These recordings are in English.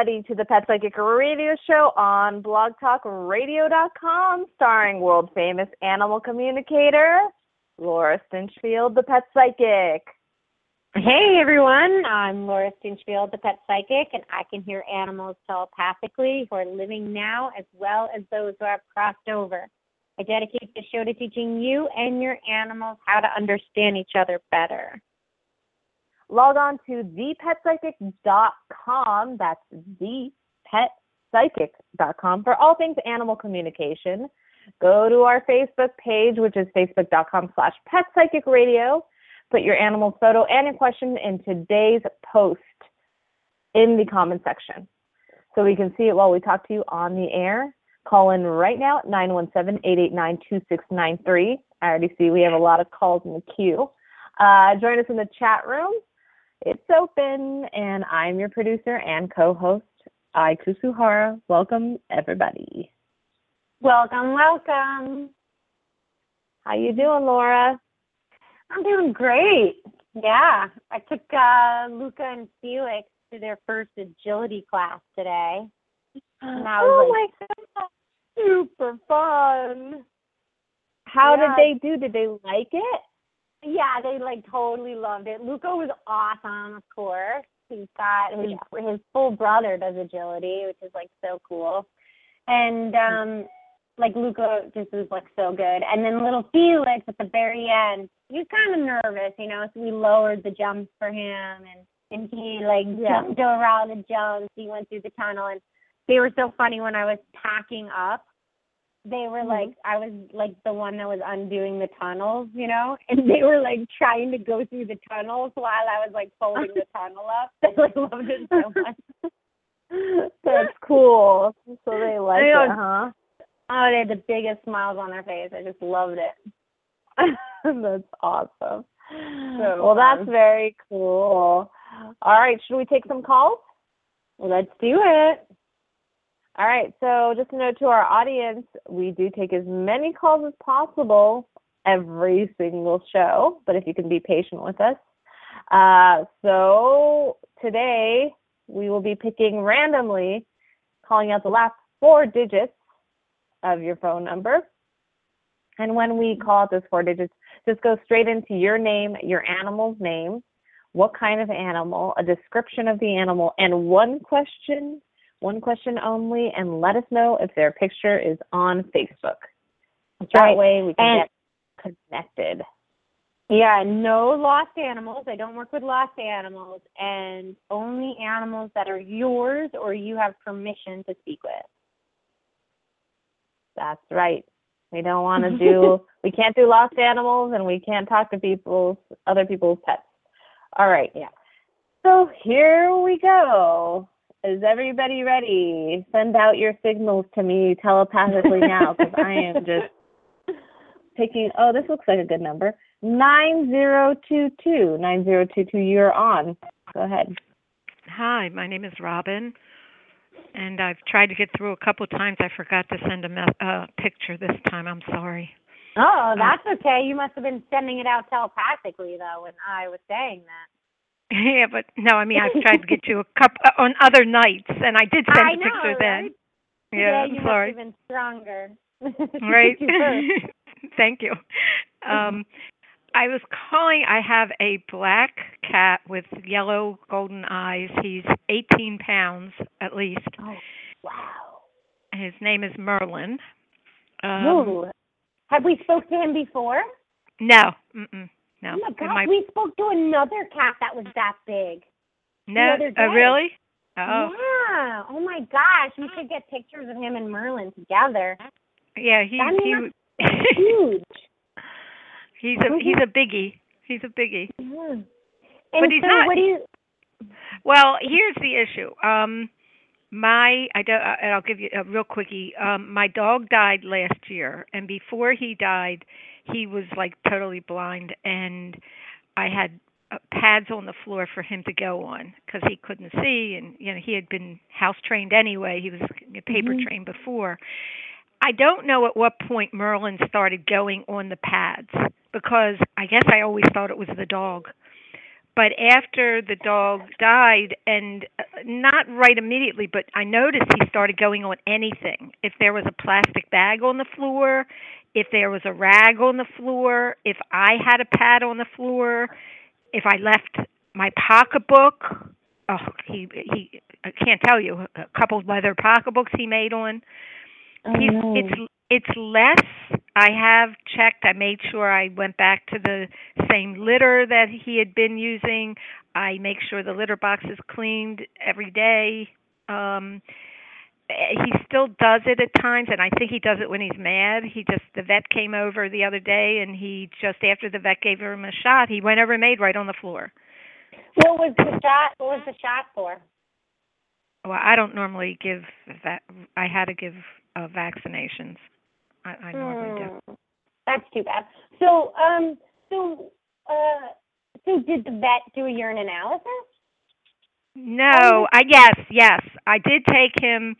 Everybody, to the Pet Psychic Radio Show on blogtalkradio.com, starring world famous animal communicator Laura Stinchfield, the Pet Psychic. Hey everyone, I'm Laura Stinchfield, the Pet Psychic, and I can hear animals telepathically who are living now as well as those who have crossed over. I dedicate the show to teaching you and your animals how to understand each other better log on to thepetpsychic.com. That's thepetpsychic.com for all things animal communication. Go to our Facebook page, which is facebook.com slash petpsychicradio. Put your animal photo and a question in today's post in the comment section so we can see it while we talk to you on the air. Call in right now at 917-889-2693. I already see we have a lot of calls in the queue. Uh, join us in the chat room. It's open, and I'm your producer and co-host, Ai Kusuhara. Welcome, everybody. Welcome, welcome. How you doing, Laura? I'm doing great. Yeah, I took uh, Luca and Felix to their first agility class today. And I was oh like, my god, super fun! How yeah. did they do? Did they like it? Yeah, they like totally loved it. Luca was awesome, of course. He's got his yeah. his full brother does agility, which is like so cool. And um like Luca just was like so good. And then little Felix at the very end, he was kind of nervous, you know, so we lowered the jumps for him and and he like yeah. jumped around the jumps. He went through the tunnel and they were so funny when I was packing up they were mm-hmm. like I was like the one that was undoing the tunnels, you know, and they were like trying to go through the tunnels while I was like folding the tunnel up. They like loved it so much. That's cool. So they like it, huh? Oh, they had the biggest smiles on their face. I just loved it. that's awesome. So well, fun. that's very cool. All right, should we take some calls? Let's do it. All right, so just a note to our audience, we do take as many calls as possible every single show, but if you can be patient with us. Uh, so today we will be picking randomly, calling out the last four digits of your phone number. And when we call out those four digits, just go straight into your name, your animal's name, what kind of animal, a description of the animal, and one question one question only, and let us know if their picture is on Facebook. That's that right. way we can and, get connected. Yeah, no lost animals. I don't work with lost animals, and only animals that are yours or you have permission to speak with. That's right. We don't want to do. we can't do lost animals, and we can't talk to people's other people's pets. All right. Yeah. So here we go. Is everybody ready? Send out your signals to me telepathically now because I am just picking. Oh, this looks like a good number. 9022. 9022, you're on. Go ahead. Hi, my name is Robin, and I've tried to get through a couple of times. I forgot to send a me- uh, picture this time. I'm sorry. Oh, that's uh, okay. You must have been sending it out telepathically, though, when I was saying that. Yeah, but no, I mean I've tried to get you a cup uh, on other nights, and I did send I a know, picture right? then. Yeah, I'm sorry. been stronger. right. Thank you. Um, I was calling. I have a black cat with yellow golden eyes. He's 18 pounds at least. Oh, wow. His name is Merlin. Um, Ooh. Have we spoke to him before? No. Mm-mm. No. Oh my god, my... we spoke to another cat that was that big. No, uh, really? Oh. Yeah. Oh my gosh, we should get pictures of him and Merlin together. Yeah, he's he, huge. he's a he's a biggie. He's a biggie. Mm-hmm. But he's so not. What do you? Well, here's the issue. Um, my I don't, uh, and I'll give you a real quickie. Um, my dog died last year, and before he died, he was like totally blind and I had uh, pads on the floor for him to go on because he couldn't see and you know he had been house trained anyway. He was paper mm-hmm. trained before. I don't know at what point merlin started going on the pads because i guess i always thought it was the dog. But after the dog died and uh, not right immediately but i noticed he started going on anything. If there was a plastic bag on the floor if there was a rag on the floor if i had a pad on the floor if i left my pocketbook oh he he i can't tell you a couple of leather pocketbooks he made on. Oh, he's no. it's it's less. I have checked i made sure i went back to the same litter that he had been using. I make sure the litter box is cleaned every day. Um he still does it at times and i think he does it when he's mad he just the vet came over the other day and he just after the vet gave him a shot he went over and made right on the floor What was the shot? What was the shot for? well i don't normally give that i had to give uh, vaccinations i, I normally do Hmm. That's too bad. So, um, so, uh, so did the vet do a urine analysis? No, I yes, yes. I did take him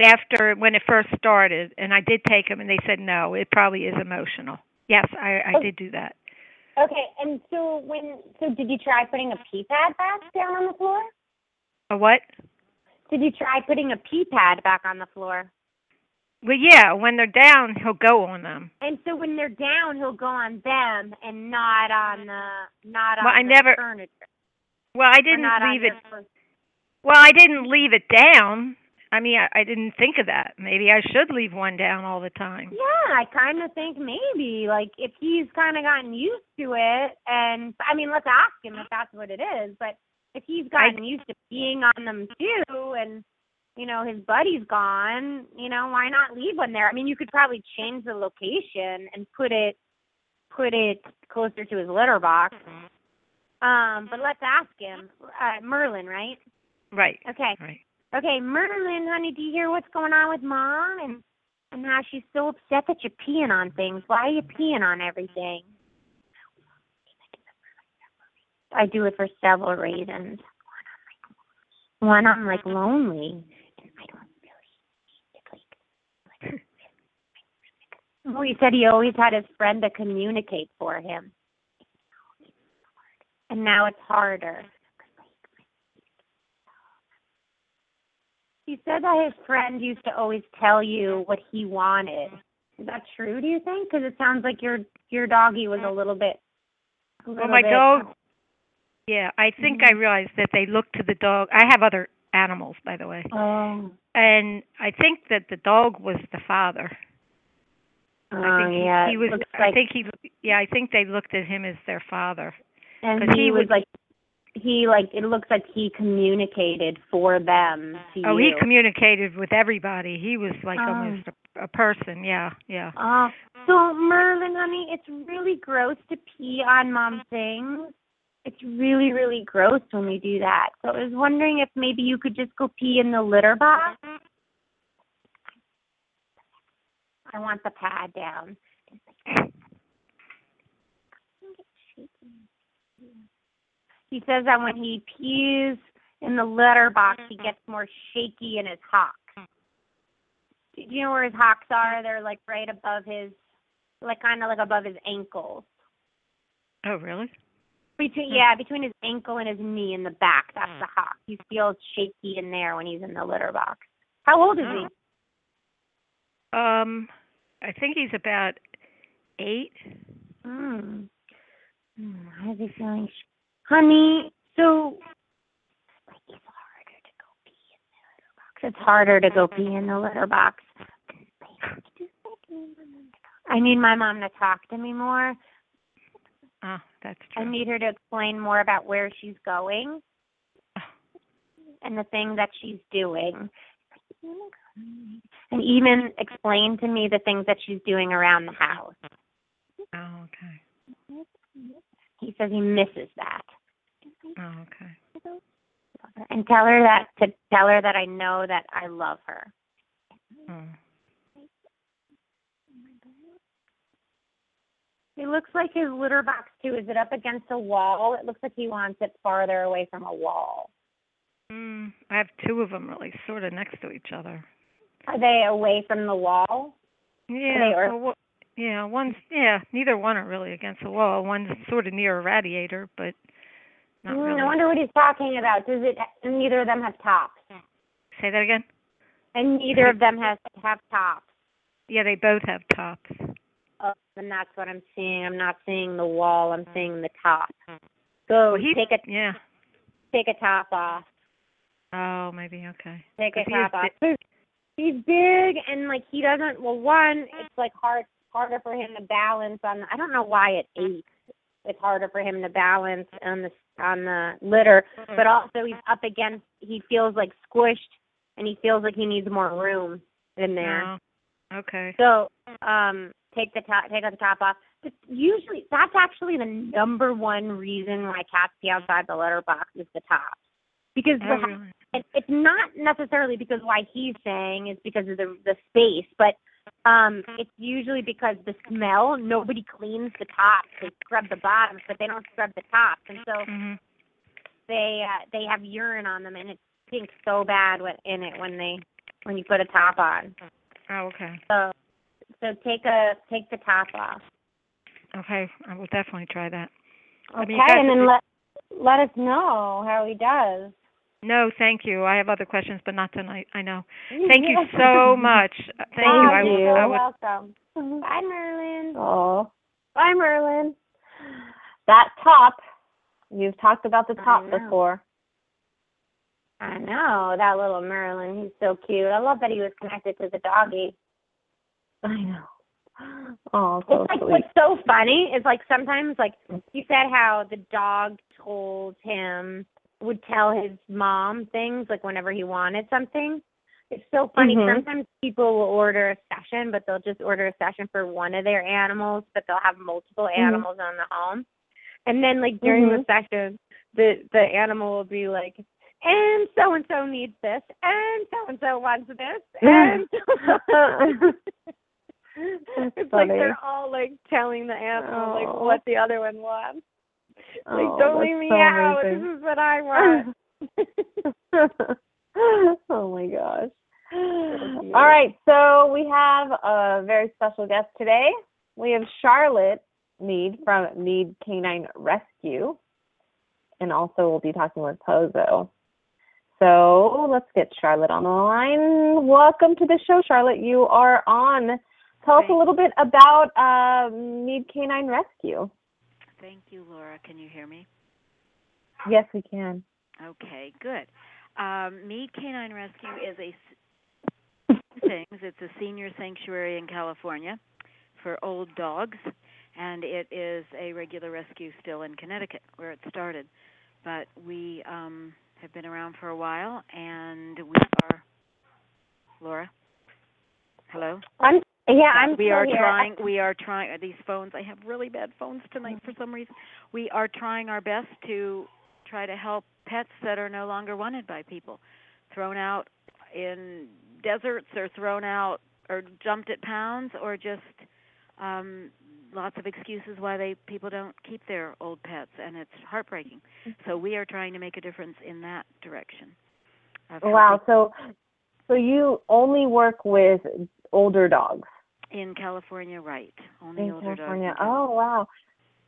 after when it first started and I did take him and they said no, it probably is emotional. Yes, I I Oh. did do that. Okay, and so when, so did you try putting a pee pad back down on the floor? A what? Did you try putting a pee pad back on the floor? Well, yeah, when they're down, he'll go on them. And so when they're down, he'll go on them and not on the not on Well, I the never- furniture. Well, I didn't leave it Well, I didn't leave it down. I mean, I, I didn't think of that. Maybe I should leave one down all the time. Yeah, I kind of think maybe like if he's kind of gotten used to it, and I mean, let's ask him if that's what it is. But if he's gotten used to being on them too, and you know his buddy's gone, you know, why not leave one there? I mean, you could probably change the location and put it put it closer to his litter box. Um, but let's ask him. Uh, Merlin, right? Right. Okay. Right. Okay, Merlin, honey, do you hear what's going on with mom and and how she's so upset that you're peeing on things? Why are you peeing on everything? I do it for several reasons. One, I'm like lonely, and I don't. Well, he said he always had his friend to communicate for him, and now it's harder. He said that his friend used to always tell you what he wanted. Is that true? Do you think? Because it sounds like your your doggy was a little bit. A Well, my bit- dog. Yeah, I think Mm-hmm. I realized that they look to the dog. I have other animals, by the way, Oh. and I think that the dog was the father. I Oh think he, yeah. he was. looks I think he. Yeah, I think they looked at him as their father. And he, he was would- like, he like it looks like he communicated for them to Oh, you. he communicated with everybody. He was like Oh. almost a, a person. Yeah, yeah. Oh, so Merlin, honey, it's really gross to pee on mom's things. It's really, really gross when we do that. So I was wondering if maybe you could just go pee in the litter box. I want the pad down. He says that when he pees in the litter box, he gets more shaky in his hocks. Do you know where his hocks are? They're like right above his, like kind of like above his ankles. Oh, really? Between Hmm. yeah, between his ankle and his knee in the back. That's the hock. He feels shaky in there when he's in the litter box. How old is he? Um, I think he's about eight. Mm. Mm, How is he feeling? Honey, so like it's harder to go pee in the litter box. It's harder to go pee in the litter box. I need my mom to talk to me more. Oh, that's true. I need her to explain more about where she's going and the thing that she's doing. And even explain to me the things that she's doing around the house. Oh, okay. He says he misses that. Oh, okay. And tell her that to tell her that I know that I love her. Oh. It looks like his litter box too. Is it up against a wall? It looks like he wants it farther away from a wall. Mm, I have two of them really sort of next to each other. Are they away from the wall? Yeah. they or- well, wha- yeah, one's yeah, neither one are really against the wall. One's sort of near a radiator, but Not Mm, really. I wonder what he's talking about. Does it? Neither of them have tops. Say that again. And neither of them has have tops. Yeah, they both have tops. Oh, and that's what I'm seeing. I'm not seeing the wall. I'm seeing the top. So Well, he- take a Yeah. take a top off. Oh, maybe okay. Take a top off. He's big and like he doesn't. Well, one, it's like hard harder for him to balance on. I don't know why at eight it's harder for him to balance on the on the litter, but also he's up against. He feels like squished, and he feels like he needs more room in there. No. Okay. So, um, take the top, take the top off. But usually, that's actually the number one reason why cats pee outside the litter box is the top, because Oh, really? it, it's not necessarily because why he's saying is because of the the space, but um, it's usually because the smell. Nobody cleans the tops; they scrub the bottoms, but they don't scrub the tops, and so Mhm. they uh, they have urine on them, and it stinks so bad when, in it when they when you put a top on. Oh, okay. So so take a take the top off. Okay. I will definitely try that. I Okay, mean, and then the- let let us know how he does. No, thank you. I have other questions, but not tonight. I know. Thank you so much. Uh, Thank you. I will. you. I You're will. welcome. Bye, Merlin. Oh, bye, Merlin. That top, you've talked about the top know. before. I know that little Merlin. He's so cute. I love that he was connected to the doggy. I know. Oh, so it's like sweet. what's so funny is like sometimes like he said how the dog told him would tell his mom things like whenever he wanted something. It's so funny. Mhm. Sometimes people will order a session, but they'll just order a session for one of their animals, but they'll have multiple Mhm. animals on the home. And then like during the Mhm. session, the the animal will be like, and so and so needs this, and so and so wants this, and it's like they're all like telling the animal like Oh. what the other one wants. Like, Oh, don't leave me so out. amazing. This is what I want. oh my gosh. All right, so we have a very special guest today. We have Charlotte Meade from Meade Canine Rescue, and also we'll be talking with Pozo. So let's get Charlotte on the line. Welcome to the show, Charlotte. You are on. Tell us a little bit about uh, Meade Canine Rescue. Thank you, Laura. Can you hear me? Yes, we can. Okay, good. Um, Meade Canine Rescue is a things. It's a senior sanctuary in California for old dogs, and it is a regular rescue still in Connecticut, where it started. But we um, have been around for a while, and we are. Laura. Hello. I'm yeah, I'm we are here. trying we are trying these phones i have really bad phones tonight for some reason we are trying our best to try to help pets that are no longer wanted by people thrown out in deserts or thrown out or jumped at pounds or just um lots of excuses why they people don't keep their old pets and it's heartbreaking so we are trying to make a difference in that direction Wow. So, so you only work with older dogs in california right only in older California. dogs Oh, wow.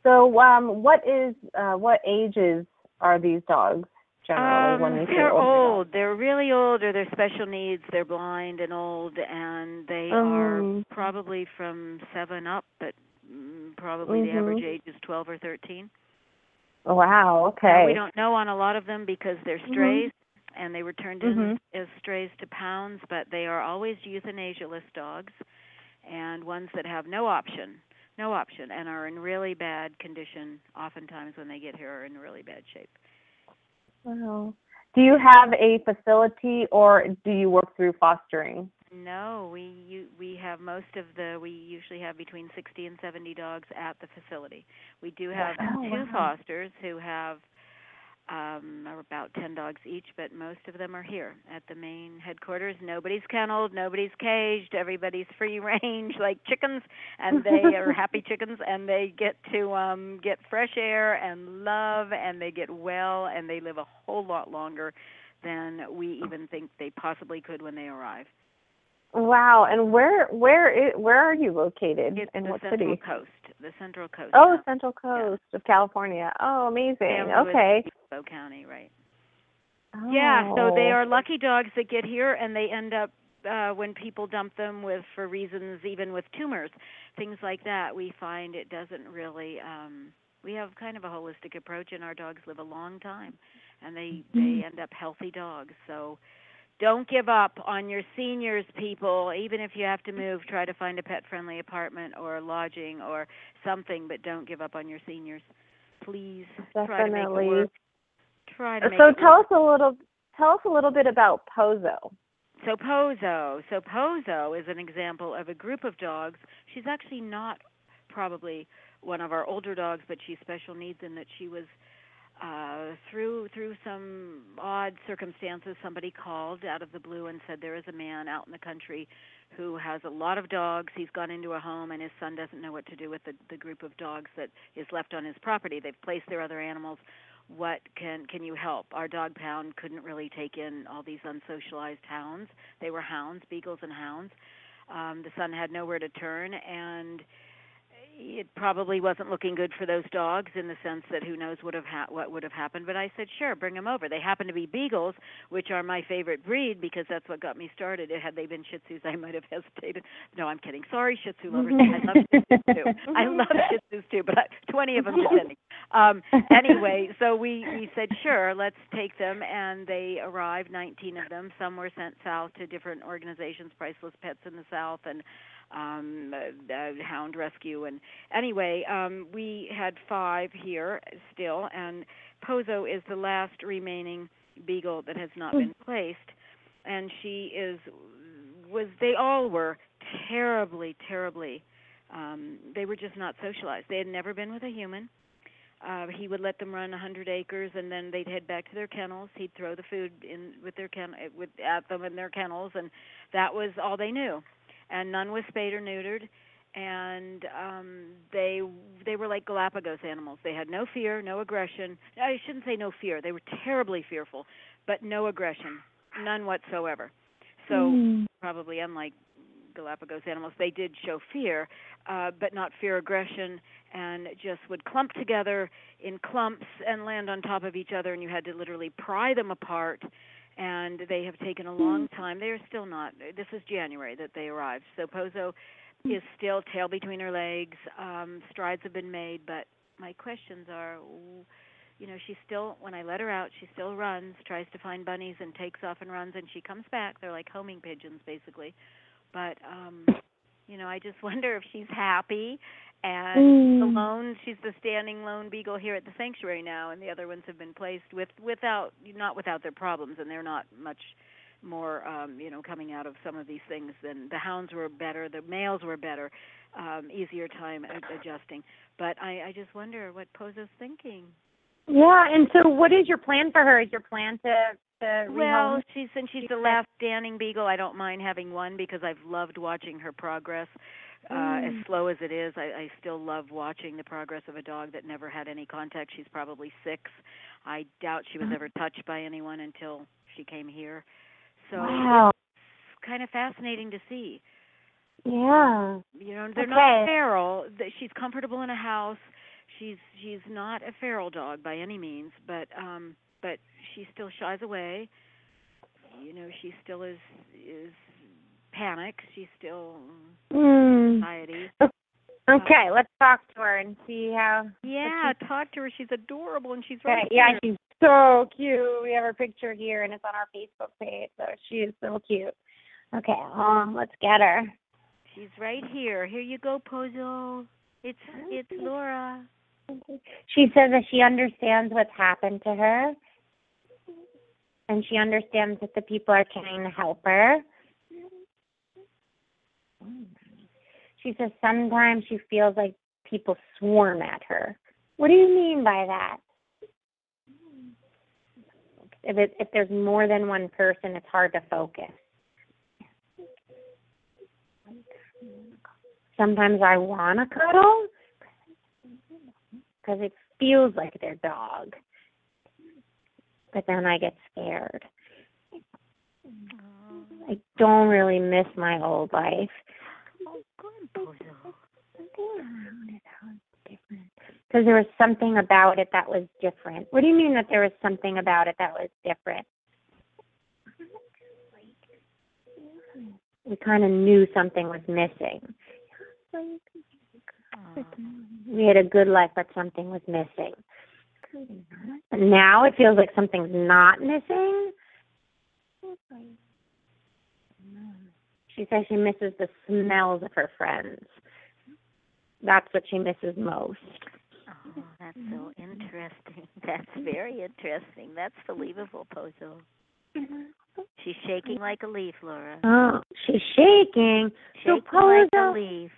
So, um, what is uh, what ages are these dogs generally Um, when say they're old. They're really old, or they're special needs. They're blind and old, and they are Um. probably from seven up, but mm, probably the Mhm. average age is twelve or thirteen. dogs? Wow. Okay. Now, we don't know on a lot of them because they're Mhm. strays, and they were turned in as strays to pounds, but they are always euthanasia-less dogs, and ones that have no option, no option, and are in really bad condition. Oftentimes, when they get here, are in really bad shape. Wow. Do you have a facility or do you work through fostering? No, we we have most of the we usually have between 60 and 70 dogs at the facility. We do have Wow, two oh, wow. fosters who have um about 10 dogs each, but most of them are here at the main headquarters. Nobody's kenneled, nobody's caged, everybody's free range like chickens and they are happy chickens and they get to um get fresh air and love and they get well and they live a whole lot longer than we even think they possibly could when they arrive. Wow. And where where is, where are you located? It's in the what Central city? Coast. The Central Coast. Oh, yeah. Central Coast of California. Oh, amazing. San Okay. Obispo County, right? Oh. Yeah, so they Oh. are lucky dogs that get here and they end up uh when people dump them with for reasons even with tumors, things like that. We find it doesn't really um we have kind of a holistic approach and our dogs live a long time and they they end up healthy dogs. So don't give up on your seniors people even if you have to move try to find a pet friendly apartment or lodging or something but don't give up on your seniors please try to make it Definitely. work try to make So it tell work. us a little tell us a little bit about Pozo. So Pozo, so Pozo is an example of a group of dogs. She's actually not probably one of our older dogs, but she's special needs in that she was uh through through some odd circumstances somebody called out of the blue and said there is a man out in the country who has a lot of dogs. He's gone into a home and his son doesn't know what to do with the the group of dogs that is left on his property. They've placed their other animals. What can can you help? Our dog pound couldn't really take in all these unsocialized hounds. They were hounds beagles and hounds. Um the son had nowhere to turn and it probably wasn't looking good for those dogs in the sense that who knows what have ha- what would have happened but I said sure bring them over. They happen to be beagles which are my favorite breed because that's what got me started. Had they been shih tzus I might have hesitated. No I'm kidding. Sorry shih tzu lovers. I love shih tzus too. I love shih tzus too but I, 20 of them depending um anyway so we we said sure let's take them and they arrived 19 of them. Some were sent south to different organizations priceless pets in the south and um uh, hound rescue. And anyway um we had five here still and pozo is the last remaining beagle that has not been placed. And she is was they all were terribly terribly um they were just not socialized. They had never been with a human. Uh he would let them run a hundred acres and then they'd head back to their kennels. He'd throw the food in with their ken with at them in their kennels and that was all they knew and none was spayed or neutered. And um they they were like galapagos animals. They had no fear no aggression. I shouldn't say no fear. They were terribly fearful but no aggression. None whatsoever. So Mm. probably unlike Galapagos animals, they did show fear, uh, but not fear aggression, and just would clump together in clumps and land on top of each other, and you had to literally pry them apart. And they have taken a long time. They are still not. This is January that they arrived. So Pozo is still tail between her legs. Um, strides have been made, but my questions are you know she still when i let her out she still runs tries to find bunnies and takes off and runs and she comes back they're like homing pigeons basically but um you know i just wonder if she's happy and the Mm. lone she's the standing lone beagle here at the sanctuary now and the other ones have been placed with without not without their problems and they're not much more um you know coming out of some of these things than the hounds were better the males were better um easier time ad- adjusting but i i just wonder what pozo's thinking Yeah, and so what is your plan for her? Is your plan to to Well, she's since she's the last standing beagle, I don't mind having one because I've loved watching her progress. Uh as Mm. slow as it is, I, I still love watching the progress of a dog that never had any contact. She's probably six. I doubt she was Uh-huh. ever touched by anyone until she came here. So wow. it's kind of fascinating to see. Yeah. You know, they're Okay. not feral. She's comfortable in a house. She's she's not a feral dog by any means, but um but she still shies away. You know, she still is is panics. She's still Mm. anxiety. Okay, let's talk to her and see how. Yeah, talk to her. She's adorable and she's Okay, right yeah, she's so cute. We have her picture here, and it's on our Facebook page, so she is so cute. Okay, um, let's get her. She's right here. Here you go, Pozo. It's it's Laura. She says that she understands what's happened to her, and she understands that the people are trying to help her. She says sometimes she feels like people swarm at her. What do you mean by that? If it, if there's more than one person, it's hard to focus. Sometimes I want to cuddle because it feels like their dog, but then I get scared. I don't really miss my old life. Because there was something about it that was different. What do you mean that there was something about it that was different? We kind of knew something was missing. We had a good life, but something was missing. Now it feels like something's not missing. She says she misses the smells of her friends. That's what she misses most. Oh, that's so interesting. That's very interesting. That's believable, Pozo. She's shaking like a leaf, Laura. Oh, she's shaking. So Shaking like a Pozo, leaf.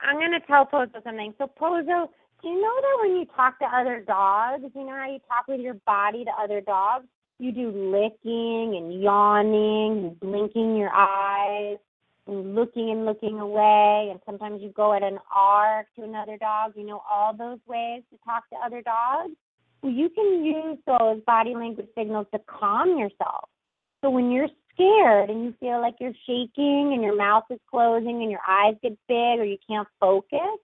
I'm gonna tell Pozo something. So Pozo, do you know that when you talk to other dogs, you know how you talk with your body to other dogs? You do licking and yawning and blinking your eyes and looking and looking away and sometimes you go at an arc to another dog. You know all those ways to talk to other dogs? Well, you can use those body language signals to calm yourself. So when you're scared and you feel like you're shaking and your mouth is closing and your eyes get big or you can't focus,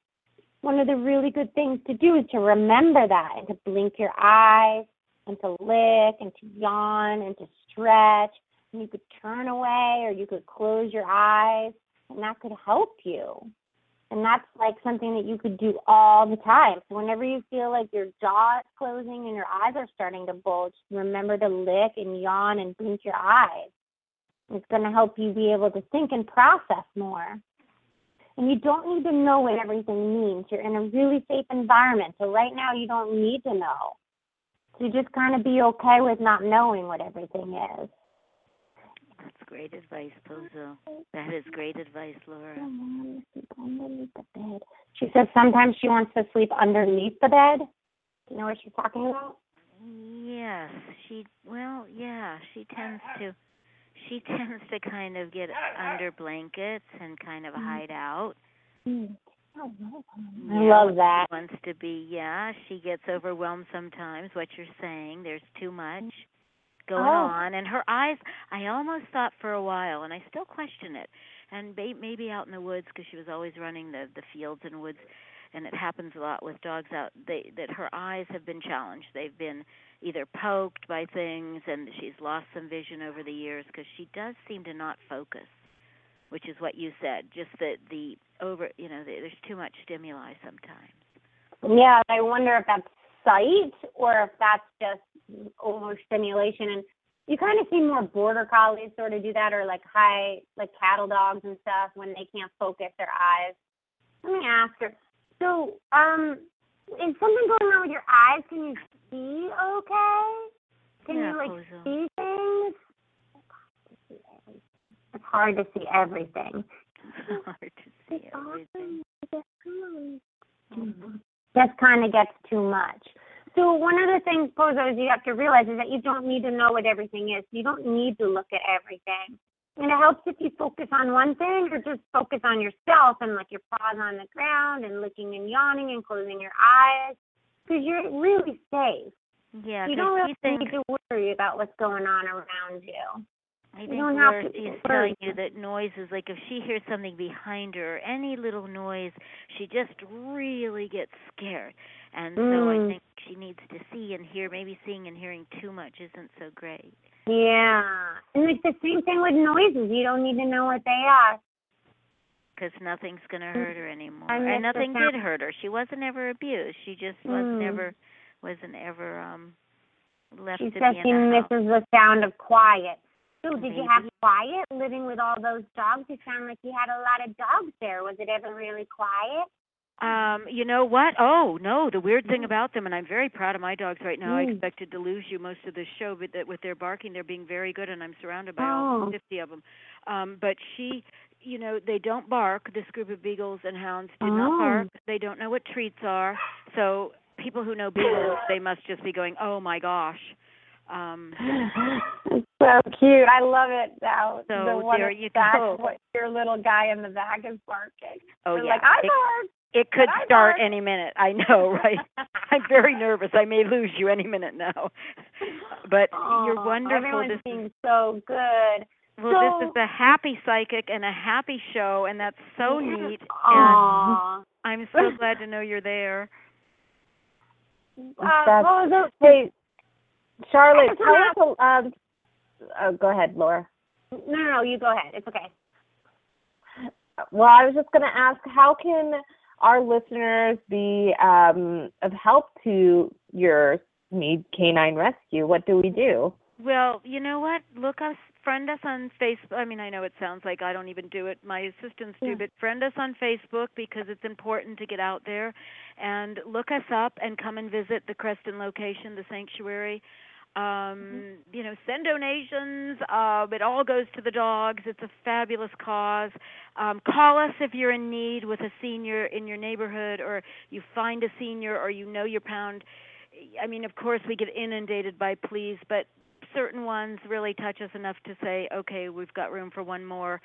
one of the really good things to do is to remember that and to blink your eyes and to lick and to yawn and to stretch. And you could turn away or you could close your eyes and that could help you. And that's like something that you could do all the time. So whenever you feel like your jaw is closing and your eyes are starting to bulge, remember to lick and yawn and blink your eyes. It's going to help you be able to think and process more. And you don't need to know what everything means. You're in a really safe environment. So right now you don't need to know. So you just kind of be okay with not knowing what everything is. Great advice, Pozo. That is great advice, Laura. Underneath the bed. She says sometimes she wants to sleep underneath the bed. Do you know what she's talking about? Yes, she well, yeah, she tends to she tends to kind of get under blankets and kind of hide out. Mm. I Yeah, love that. She wants to be, yeah, she gets overwhelmed sometimes, what you're saying. There's too much going Oh. on. And her eyes, I almost thought for a while, and I still question it. And maybe out in the woods, because she was always running the, the fields and woods, and it happens a lot with dogs out, they, that her eyes have been challenged. They've been either poked by things, and she's lost some vision over the years, because she does seem to not focus which is what you said. Just that the over, you know, the, there's too much stimuli sometimes. Yeah, I wonder if that's sight or if that's just overstimulation. And you kind of see more border collies sort of do that, or like high, like cattle dogs and stuff when they can't focus their eyes. Let me ask her. So, um, is something going on with your eyes? Can you see okay? Can Yeah, you like see things? It's hard to see everything. It's hard to see everything. That kind of gets too much. So one of the things, Pozo, is you have to realize is that you don't need to know what everything is. You don't need to look at everything. And it helps if you focus on one thing or just focus on yourself and like your paws on the ground and licking and yawning and closing your eyes because you're really safe. Yeah, you don't really thinks, need to worry about what's going on around you. I think don't have Laura, she's telling you that noise is like if she hears something behind her, any little noise, she just really gets scared. And so I Mm. think she needs to see and hear. Maybe seeing and hearing too much isn't so great. Yeah. And it's the same thing with noises. You don't need to know what they are. because nothing's going to hurt her anymore. And nothing did hurt her. She wasn't ever abused. She just wasn't Mm. ever wasn't ever um left She to be she in the house. misses the sound of quiet. So did you have quiet living with all those dogs? You sound like you had a lot of dogs there. Was it ever really quiet? Um, you know what? Oh no, the weird thing about them, and I'm very proud of my dogs right now. I Mm. expected to lose you most of the show, but that with their barking, they're being very good, and I'm surrounded by Oh. all 50 of them. Um, but she, you know, they don't bark. This group of beagles and hounds do Oh. not bark. They don't know what treats are. So people who know beagles, they must just be going, "Oh my gosh." Um, so cute. I love it now. So the one there you the back, go. What your little guy in the back is barking. oh They're yeah. like I It- bark. It could I start bark. any minute. I know, right? I'm very nervous. I may lose you any minute now. But you're wonderful. Everyone's This is being so good. Well, So- this is a happy psychic and a happy show, and that's so neat. And Aw. I'm so glad to know you're there. Uh, That's- what was? Hey, Charlotte, tell us. Um, oh, go ahead, Laura. No, no, no, you go ahead. It's okay. Well, I was just going to ask, how can our listeners be um, of help to your Meade Canine Rescue? What do we do? Well, you know what? Look us, friend us on Facebook. I mean, I know it sounds like I don't even do it. My assistants do, Yeah. but friend us on Facebook because it's important to get out there and look us up and come and visit the Creston location, the sanctuary. Um, you know, send donations. Uh, it all goes to the dogs. It's a fabulous cause. Um, call us if you're in need with a senior in your neighborhood, or you find a senior, or you know your pound. I mean, of course, we get inundated by pleas, but certain ones really touch us enough to say, okay, we've got room for one more.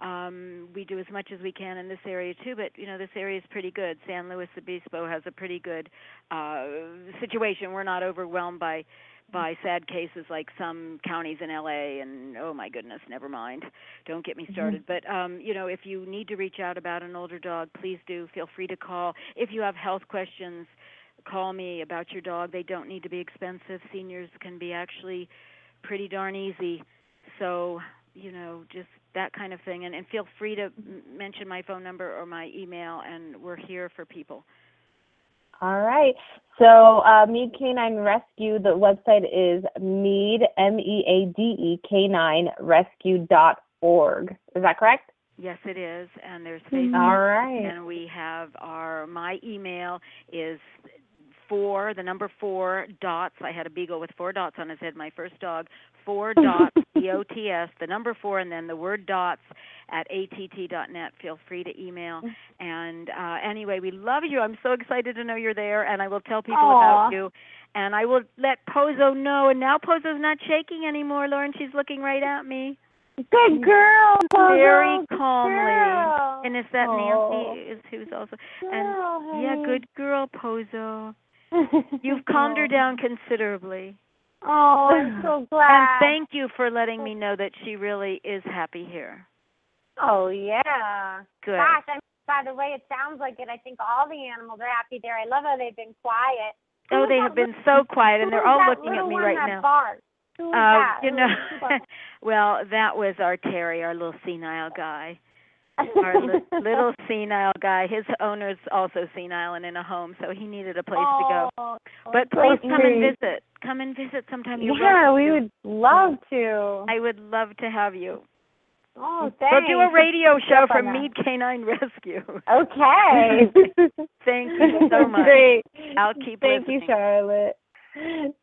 Um, we do as much as we can in this area too, but you know this area is pretty good. San Luis Obispo has a pretty good uh, situation. We're not overwhelmed by by sad cases like some counties in LA and oh my goodness, never mind. Don't get me started. But um, you know, if you need to reach out about an older dog, please do. Feel free to call. If you have health questions, call me about your dog. They don't need to be expensive. Seniors can be actually pretty darn easy. So, you know, just that kind of thing. And, and feel free to m- mention my phone number or my email, and we're here for people. All right. So, uh, Meade Canine Rescue, the website is Meade, M E A D E, Canine Rescue dot org. Is that correct? Yes, it is. And there's Mhm. Facebook. All right. And we have our my email is four the number four dots. I had a beagle with four dots on his head, my first dog. Four dots D O T S, the number four and then the word dots at att.net. Feel free to email. And uh anyway, we love you. I'm so excited to know you're there and I will tell people Aw. about you. And I will let Pozo know and now Pozo's not shaking anymore, Lauren. She's looking right at me. Good girl. Pozo. Very calmly. Girl. And is that. Nancy is who's also and Girl, yeah, good girl, Pozo. You've calmed her down considerably. Oh, I'm so glad. And thank you for letting me know that she really is happy here. Oh yeah. Good. Gosh, I'm, by the way, it sounds like it. I think all the animals are happy there. I love how they've been quiet. Oh, they have been little- so quiet and they're all looking at me right now. barked? Who Uh, that? you know, well, that was our Terry, our little senile guy. Our li- little senile guy. His owner's also senile and in a home, so he needed a place to go. Oh, But so please come and visit. Come and visit sometime. You're Yeah, we would love to. I would love to have you. oh, thanks. We'll do a radio show from. Meade Canine Rescue. Okay. Thank you so much. Great. I'll keep it. Thank you. Charlotte.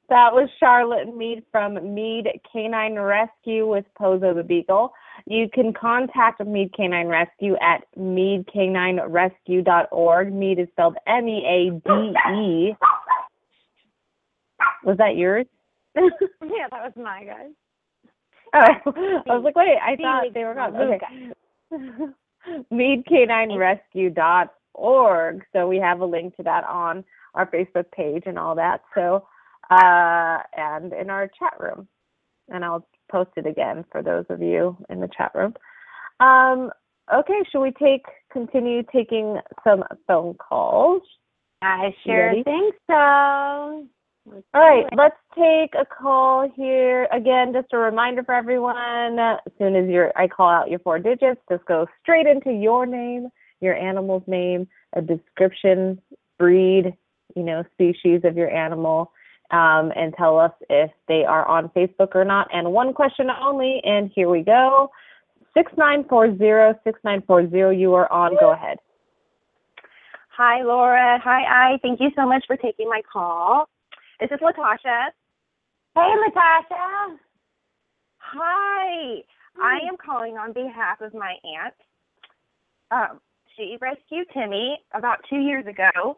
That was Charlotte Meade from Meade Canine Rescue with Pozo the Beagle. You can contact Meade Canine Rescue at meadecaninerescue.org. Meade is spelled M E A D E. Was that yours? yeah, that was my guys. Oh, I was like, wait, I thought they were gone. Okay. MeadeCanineRescue.org. So we have a link to that on our Facebook page and all that. So, uh, and in our chat room. And I'll post it again for those of you in the chat room. Um, okay, should we take continue taking some phone calls? I sure think so. All right, let's take a call here. Again, just a reminder for everyone, as soon as you're, I call out your four digits, just go straight into your name, your animal's name, a description, breed, you know, species of your animal, um, and tell us if they are on Facebook or not. And one question only, and here we go. 6940, 6940, you are on. Go ahead. Hi, Laura. Hi, I. Thank you so much for taking my call. This is Latasha. Hey, Natasha. Hi. I am calling on behalf of my aunt. Um, she rescued Timmy about two years ago.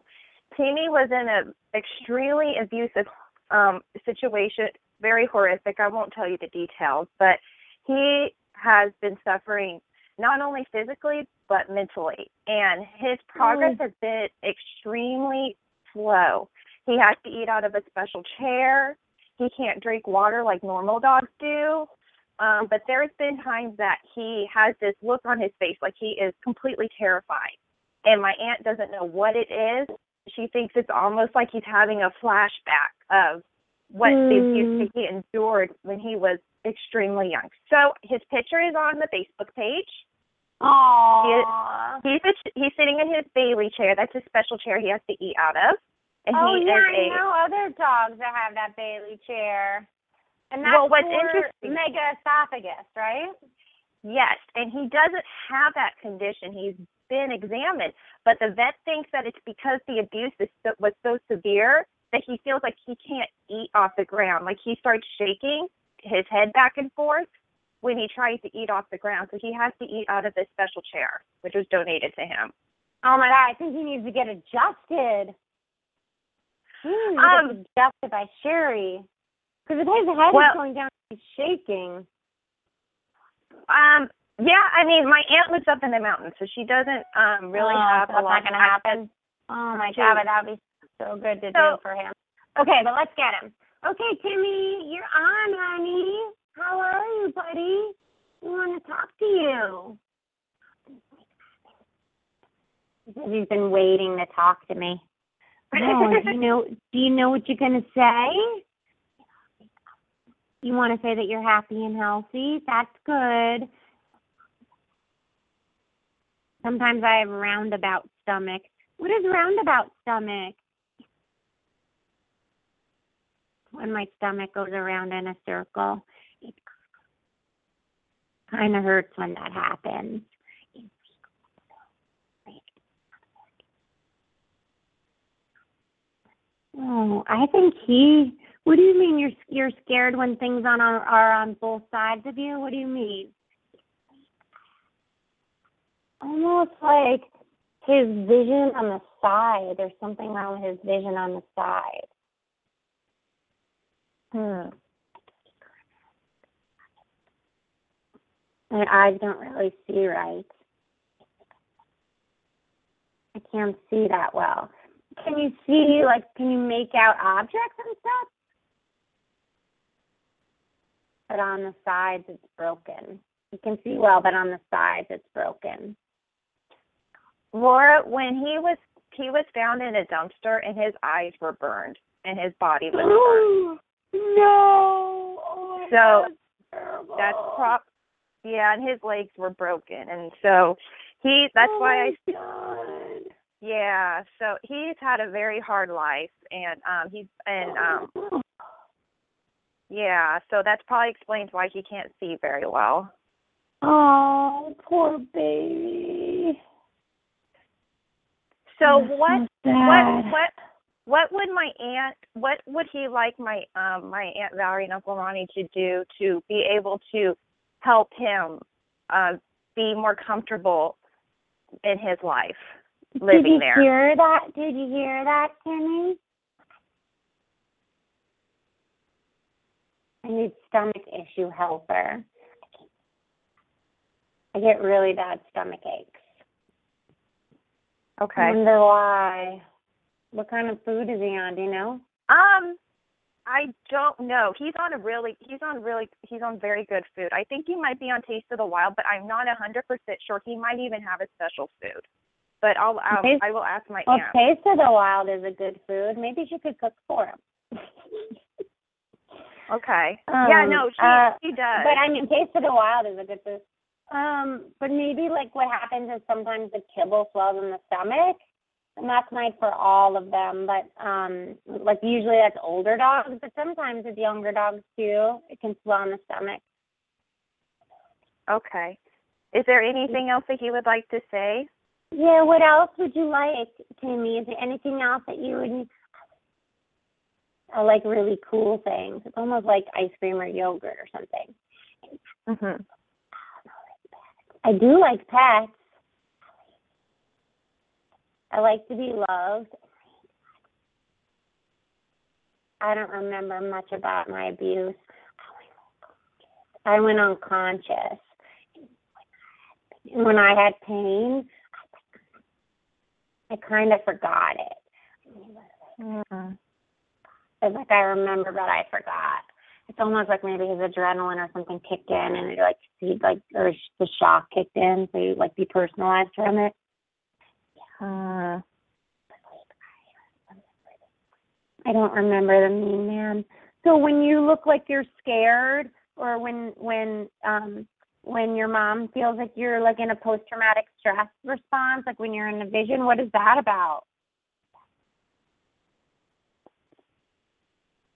Timmy was in an extremely abusive um, situation, very horrific. I won't tell you the details, but he has been suffering not only physically but mentally, and his progress has been extremely slow. He has to eat out of a special chair. He can't drink water like normal dogs do. Um, but there's been times that he has this look on his face like he is completely terrified. And my aunt doesn't know what it is. She thinks it's almost like he's having a flashback of what the abuse that he endured when he was extremely young. So his picture is on the Facebook page. Aww. He's a, he's sitting in his Bailey chair. That's his special chair he has to eat out of. And oh he yeah, I a know other dogs that have that Bailey chair. And that's Well, what's for interesting- mega esophagus, right? Yes, and he doesn't have that condition. He's been examined, but the vet thinks that it's because the abuse is so, was so severe that he feels like he can't eat off the ground. Like he starts shaking his head back and forth when he tries to eat off the ground. So he has to eat out of this special chair, which was donated to him. Oh my god, I think he needs to get adjusted. Needs to Um, adjusted by Sherry. Because his head Well- is going down, he's shaking. Um, yeah, I mean, my aunt lives up in the mountains, so she doesn't um really oh, have so a that's lot not going to of happen. Oh my god, but that'd be so good to So- do for him. Okay, but let's get him. Okay, Timmy, you're on, honey. How are you, buddy? We want to talk to you. He's been waiting to talk to me. Do you know? Do you know what you're gonna say? You want to say that you're happy and healthy? That's good. Sometimes I have roundabout stomach. What is roundabout stomach? When my stomach goes around in a circle. It kind of hurts when that happens. Oh, I think he. What do you mean you're you're scared when things on are, are on both sides of you? What do you mean? Almost like his vision on the side. There's something wrong with his vision on the side. Hmm. My eyes don't really see right. I can't see that well. Can you see, like, can you make out objects and stuff? But on the sides, it's broken. You can see well, but on the sides, it's broken. Laura, when he was he was found in a dumpster and his eyes were burned and his body was burned. no! Oh So, terrible. That's prop yeah, and his legs were broken and so he that's oh why I God. Yeah, so he's had a very hard life and um he's and um yeah, so that's probably explains why he can't see very well. Oh, poor baby. So That's what so what what what would my aunt what would he like my um my aunt Valerie and Uncle Ronnie to do to be able to help him uh be more comfortable in his life living Did you there? hear that? Did you hear that, Timmy? I need stomach issue helper. I get really bad stomach aches. Okay. I Okay. wonder why. What kind of food is he on? Do you know? Um I don't know. He's on a really he's on really he's on very good food. I think he might be on Taste of the Wild, but I'm not a hundred percent sure. He might even have a special food. But I'll, I'll Taste- I will ask my Well, aunt. Taste of the Wild is a good food. Maybe she could cook for him. Okay. yeah, Um, no, she uh, she does. But I mean, Taste of the Wild is a good food. Um, but maybe like what happens is sometimes the kibble swells in the stomach, and that's nice for all of them. But um, like usually that's older dogs, but sometimes with younger dogs too, it can swell in the stomach. Okay. Is there anything else that he would like to say? Yeah. What else would you like, Timmy? Is there anything else that you would? I like really cool things. It's almost like ice cream or yogurt or something. Mhm. I do like pets. I like to be loved. I don't remember much about my abuse. I went unconscious. When I had pain, I kind of forgot it. Mhm. It's like I remember, but I forgot. it's almost like maybe his adrenaline or something kicked in, and it like he like or the shock kicked in, so you like depersonalized from it. Uh, I don't remember the mean man. So when you look like you're scared, or when when um when your mom feels like you're like in a post traumatic stress response, like when you're in a vision, what is that about?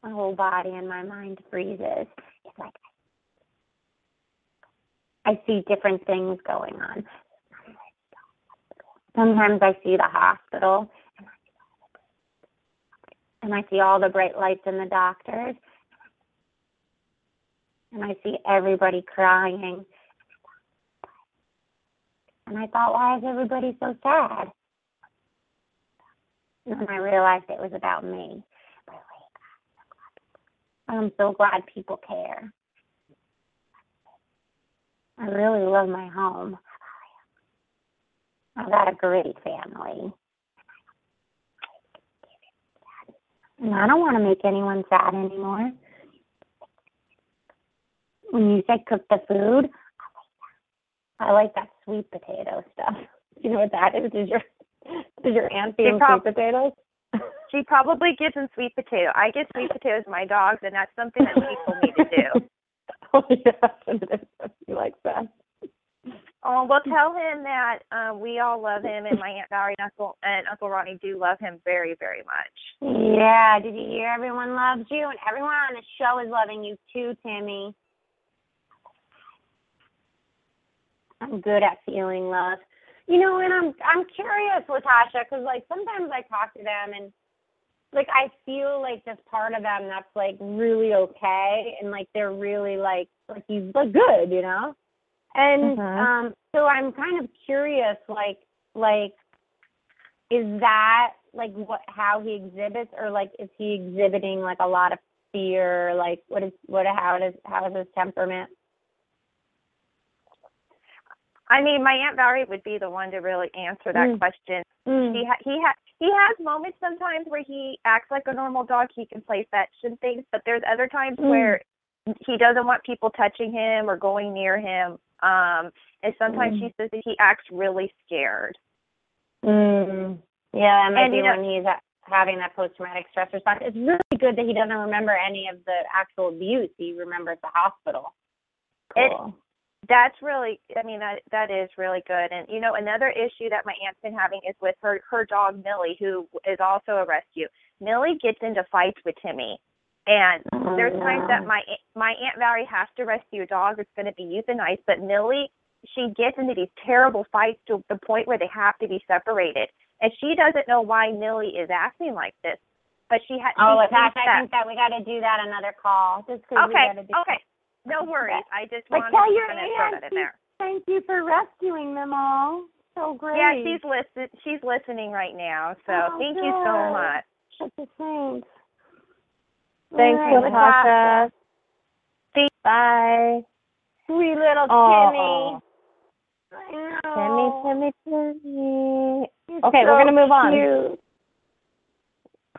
My whole body and my mind freezes. It's like I see different things going on. Sometimes I see the hospital and I see all the bright lights and the doctors and I see everybody crying. And I thought, why is everybody so sad? And I realized it was about me. I'm so glad people care. I really love my home. I've got a great family. And I don't want to make anyone sad anymore. When you said cook the food, I like that sweet potato stuff. You know what that is? Does your does your aunt feed prob- sweet potatoes? She probably gives him sweet potato. I give sweet potatoes to my dogs, and that's something that people need to do. oh yeah, he likes that. Oh, well, tell him that um, we all love him, and my aunt Valerie and Uncle and Uncle Ronnie do love him very, very much. Yeah, did you hear? Everyone loves you, and everyone on the show is loving you too, Timmy. I'm good at feeling love. You know, and I'm I'm curious, Latasha, because like sometimes I talk to them and like I feel like this part of them that's like really okay, and like they're really like like he's like good, you know. And Mhm. um, so I'm kind of curious, like like is that like what how he exhibits or like is he exhibiting like a lot of fear like what is what how does how is his temperament I mean, my aunt Valerie would be the one to really answer that Mm. question. mm. He ha- he ha- he has moments sometimes where he acts like a normal dog. He can play fetch and things, but there's other times Mm. where he doesn't want people touching him or going near him. Um, and sometimes Mm. she says that he acts really scared. Mm. yeah that might And, be you know- when he's having that post traumatic stress response it's really good that he doesn't remember any of the actual abuse he remembers the hospital It- cool. That's really, I mean, that that is really good. And you know, another issue that my aunt's been having is with her her dog Millie, who is also a rescue. Millie gets into fights with Timmy, and Oh, there's times that my my aunt Valerie has to rescue a dog that's going to be euthanized, but Millie she gets into these terrible fights to the point where they have to be separated, and she doesn't know why Millie is acting like this, but she has. oh Latasha, thinks I that- think that we got to do that another call just Okay, got to do okay, no worries. I just wanted tell to your throw aunt that in there. thank you for rescuing them all so great Yeah, she's listen. She's listening right now. So Oh, thank you so much. Such a thanks. Thanks, right, Latasha. Thank- Bye. Sweet little Aw. Timmy. I Timmy, know. Timmy, Timmy. Okay, we're gonna move on. cute.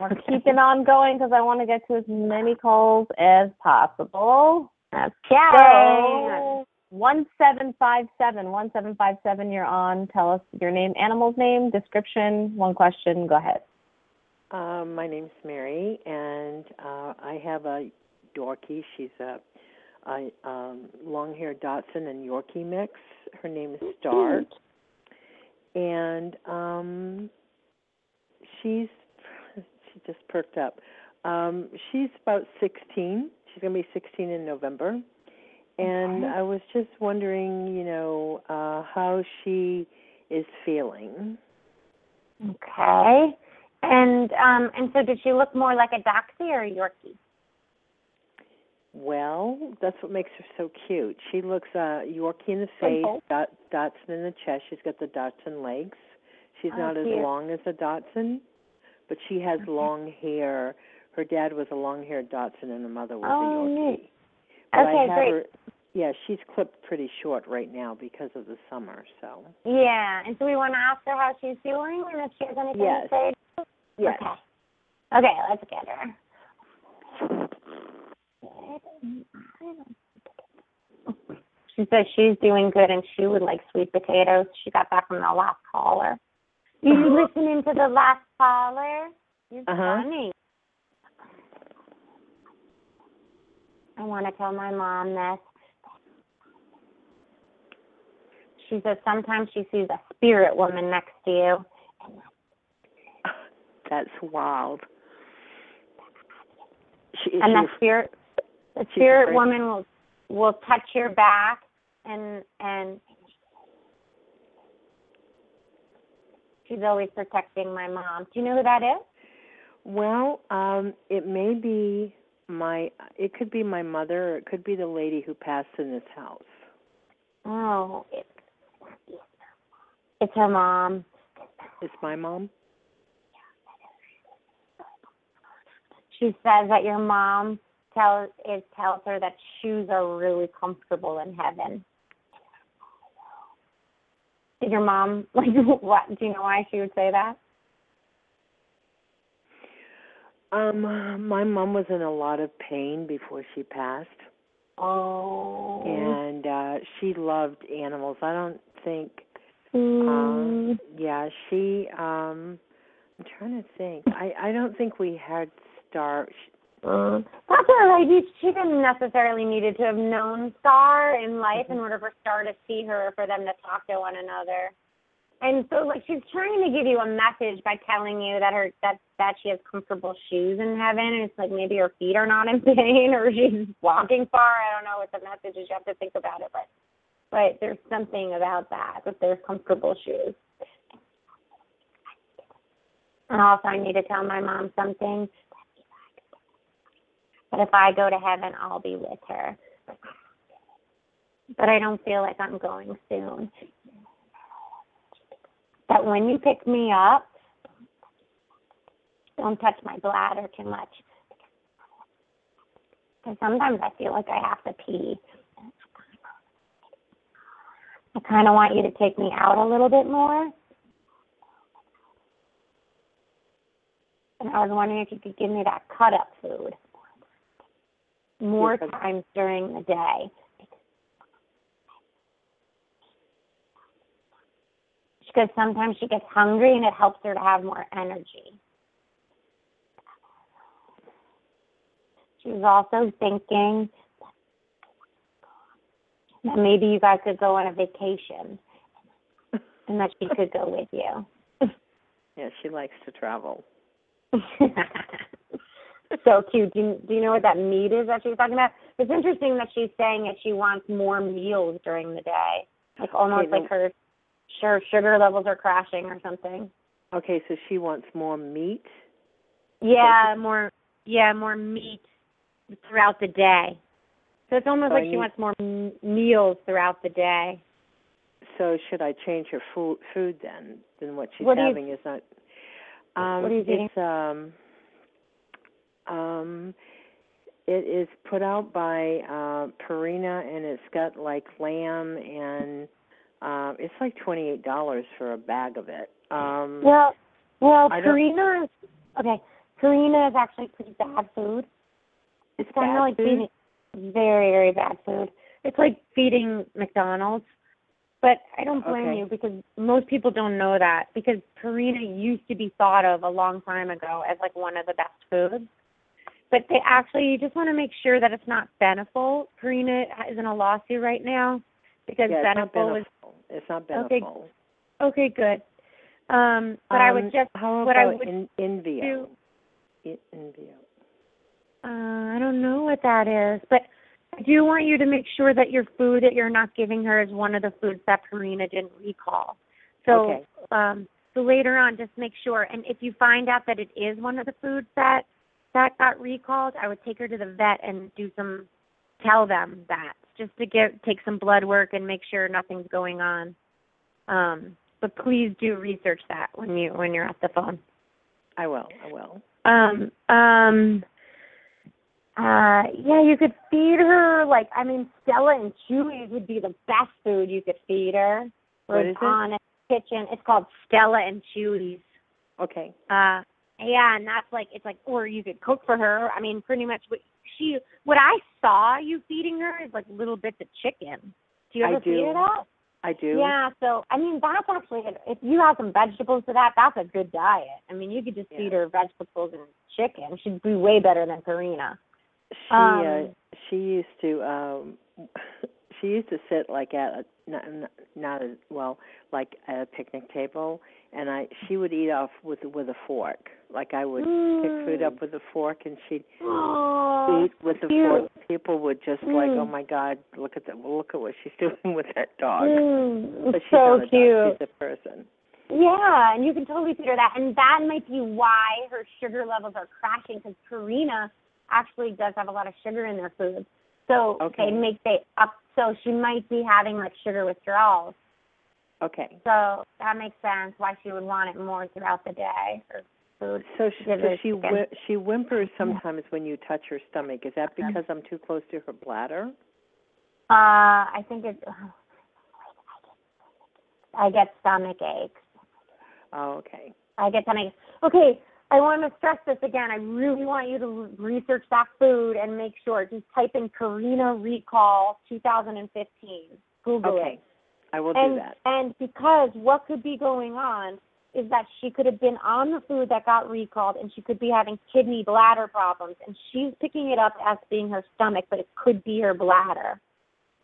We're keeping on going because I want to get to as many calls as possible. Okay. So, one seven five seven, one seven five seven. You're on. Tell us your name, animal's name, description. One question. Go ahead. Um, my name's Mary, and uh, I have a Yorkie. She's a, a um, long-haired Dotson and Yorkie mix. Her name is Star, and um, she's she just perked up. Um, she's about 16. She's going to be 16 in November, and Okay. I was just wondering, you know, uh, how she is feeling. Okay. And um and so did she look more like a Dachshund or a Yorkie? Well, that's what makes her so cute. She looks uh Yorkie in the face, dot, Dotson in the chest. She's got the Dotson legs. She's Oh, not as long as a Dotson, but she has long hair. Her dad was a long-haired Dotson, and her mother was Oh, a Yorkie. neat. But I Okay, have great. her. Yeah, she's clipped pretty short right now because of the summer. So Yeah. And so we want to ask her how she's feeling and if she has anything Yes. to say. yes, Okay. Okay, let's get her. She says she's doing good and she would like sweet potatoes. She got back from the last caller. You listening to the last caller? You're Uh-huh. funny. I want to tell my mom this. She says sometimes she sees a spirit woman next to you. That's wild. She, and the spirit the spirit woman will will touch your back and and she's always protecting my mom. Do you know who that is? Well, um, it may be my. It could be my mother, or it could be the lady who passed in this house. Oh, it, it's her mom. It's my mom. She says that your mom tells it tells her that shoes are really comfortable in heaven. Did your mom like what? Do you know why she would say that? Um, my mom was in a lot of pain before she passed, Oh. and uh she loved animals. I don't think. Mm. Um, yeah, she. Um, I'm trying to think. I I don't think we had star. Mm. That's all right. She didn't necessarily needed to have known Star in life in order for Star to see her, or for them to talk to one another. And so, like, she's trying to give you a message by telling you that her that that she has comfortable shoes in heaven, and it's like maybe her feet are not in pain, or she's walking far. I don't know what the message is. You have to think about it, but but there's something about that that there's comfortable shoes. And also, I need to tell my mom something. But if I go to heaven, I'll be with her. But I don't feel like I'm going soon. That when you pick me up, don't touch my bladder too much. Because sometimes I feel like I have to pee. I kind of want you to take me out a little bit more. And I was wondering if you could give me that cut up food more times during the day. Because sometimes she gets hungry and it helps her to have more energy. She was also thinking that maybe you guys could go on a vacation and that she could go with you. Yeah, she likes to travel. so cute. Do you, do you know what that meat is that she was talking about? It's interesting that she's saying that she wants more meals during the day, like almost Okay, like her, her sugar levels are crashing or something. Okay, so she wants more meat. Yeah, more. Yeah, more meat throughout the day. So it's almost So like she need- wants more m- meals throughout the day. So should I change her food food then? Then what she's What do you- having is not. Um, what are you eating? It's um. Um, it is put out by uh Purina, and it's got like lamb and um, it's like twenty eight dollars for a bag of it. Um, Well, well, I is okay. Purina is actually pretty bad food. it's kind of like food? feeding very very bad food. It's like feeding McDonald's. But I don't blame Okay. you because most people don't know that because Purina used to be thought of a long time ago as like one of the best foods. But they actually you just want to make sure that it's not Beneful. Purina is in a lawsuit right now because yeah, it's not Beneful is It's not Okay, Beneful. okay, good. Um, but I would Um, just how what I would in, Invio? do- In, Invio. Uh, I don't know what that is, but I do want you to make sure that your food that you're not giving her is one of the foods that Purina didn't recall. So, Okay. um, so later on, just make sure. And if you find out that it is one of the foods that that got recalled, I would take her to the vet and do some, tell them that just to get take some blood work and make sure nothing's going on. Um, but please do research that when you when you're at the phone. I will. I will. Um, um, uh, yeah, you could feed her like I mean, Stella and Chewy's would be the best food you could feed her. What is it? Rosanna Kitchen. It's called Stella and Chewy's. Okay. Uh, yeah, and that's like it's like, or you could cook for her. I mean, pretty much what she what I saw you feeding her is like little bits of chicken. Do you I ever feed her that? I do. Yeah, so I mean that's actually if you have some vegetables to that, that's a good diet. I mean you could just Yeah. feed her vegetables and chicken. She'd be way better than Purina. She Um, uh, she used to um she used to sit like at a not not- not as well like at a picnic table and I she would eat off with with a fork. Like I would pick food up with a fork and she'd eat with the cute. fork. People would just like, Mm. "Oh my god, look at that! Look at what she's doing with that dog." Mm, But she's so cute. dog. She's a person. Yeah, and you can totally her that, and that might be why her sugar levels are crashing. Because Purina actually does have a lot of sugar in their food, so Okay. they make they up. So she might be having like sugar withdrawals. Okay. So that makes sense why she would want it more throughout the day. Her food. So she, so she chicken. whi- she whimpers sometimes when you touch her stomach. Is that because I'm too close to her bladder? Uh, I think it's. I get stomach aches. Oh, okay. I get stomach. Okay, I want to stress this again. I really want you to research that food and make sure. Just type in Purina Recall 2015. Google Okay. it. I will and do that. and because what could be going on is that she could have been on the food that got recalled and she could be having kidney bladder problems and she's picking it up as being her stomach but it could be her bladder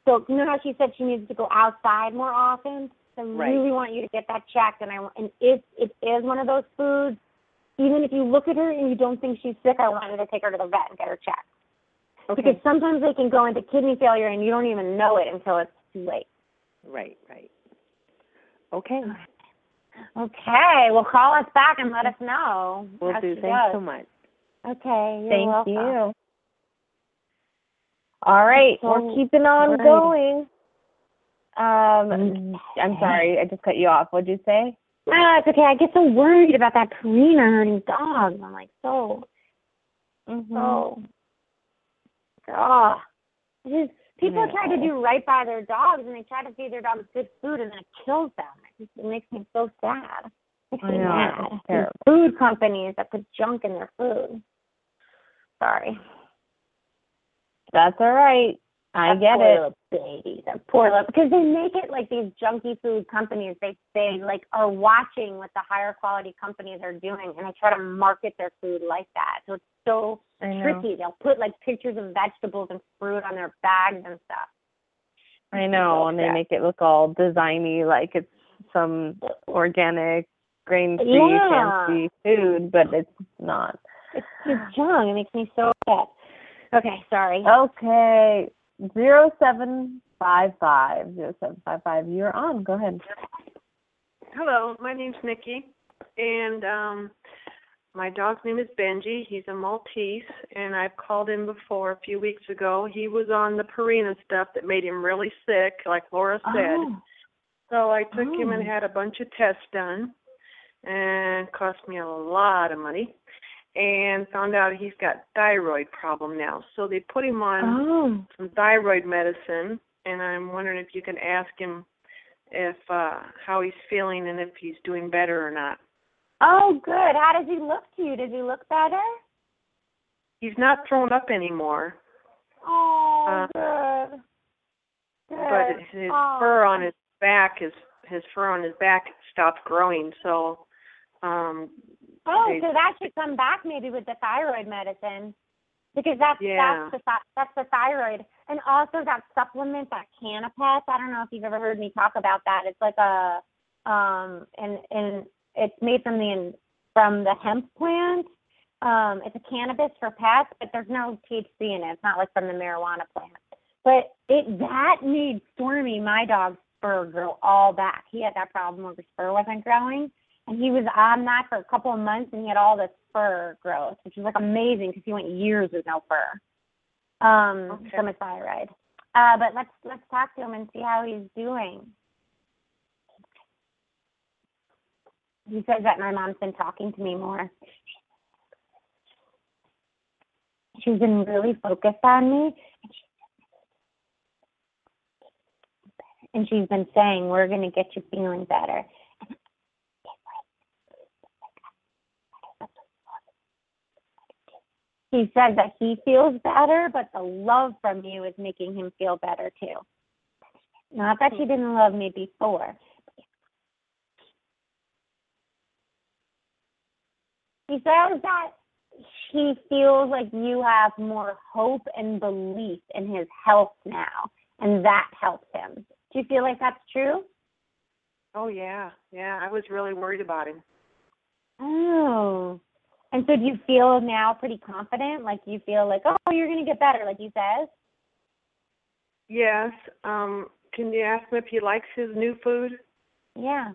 so you know how she said she needs to go outside more often i Right. really want you to get that checked and i want- and if it is one of those foods even if you look at her and you don't think she's sick i want you to take her to the vet and get her checked Okay. because sometimes they can go into kidney failure and you don't even know it until it's too late Right, right. Okay. Okay, well, call us back and let us know. We'll do. Thanks does. so much. Okay, you're Thank welcome. you. All right, So- we're keeping on right. going. Um, Mm. I'm sorry, I just cut you off. What'd you say? No, it's okay. I get so worried about that Purina hurting dogs. I'm like, so, Mm-hmm. so, oh. People No. try to do right by their dogs and they try to feed their dogs good food and then it kills them. It, just, it makes me so sad. It makes I me know, mad. Food companies that put junk in their food. Sorry. That's all right. I get it. Little that poor little because they make it like these junky food companies. They they like are watching what the higher quality companies are doing, and they try to market their food like that. So it's so tricky. They'll put like pictures of vegetables and fruit on their bags and stuff. I know, and they make it look all designy, like it's some organic, grain-free, Yeah. fancy food, but it's not. It's just junk. It makes me so upset. Okay, sorry. Okay, zero seven five five zero seven five five. You're on. Go ahead. Hello, my name's Nikki, and um, my dog's name is Benji. He's a Maltese, and I've called in before a few weeks ago. He was on the Purina stuff that made him really sick, like Laura said. Oh, So I took him and Oh. had a bunch of tests done, and it cost me a lot of money. And found out he's got thyroid problem now. So they put him on oh. some thyroid medicine, and I'm wondering if you can ask him if uh how he's feeling and if he's doing better or not. Oh, good. How does he look to you? Does he look better? He's not thrown up anymore, Oh, Uh, good. Good. but his oh. fur on his back is his fur on his back stopped growing, so um Oh, they- so that should come back maybe with the thyroid medicine, because that's Yeah. that's the that's the thyroid, and also that supplement that Canna-Pet. I don't know if you've ever heard me talk about that. It's like a um and and it's made from the from the hemp plant. Um, it's a cannabis for pets, but there's no THC in it. It's not like from the marijuana plant. But it that made Stormy, my dog's fur, grow all back. He had that problem where his fur wasn't growing and he was on that for a couple of months and he had all this fur growth which was like amazing because he went years with no fur um Okay. from his thyroid uh but let's let's talk to him and see how he's doing. He says that my mom's been talking to me more. She's been really focused on me. And she's been saying we're going to get you feeling better he said that he feels better, but the love from you is making him feel better too. Not that he mm-hmm. didn't love me before. He says that he feels like you have more hope and belief in his health now, and that helps him. Do you feel like that's true? Oh yeah, yeah. I was really worried about him. Oh. And so do you feel now pretty confident? Like you feel like, oh, you're going to get better, like he says? Yes. Um, can you ask him if he likes his new food? Yeah.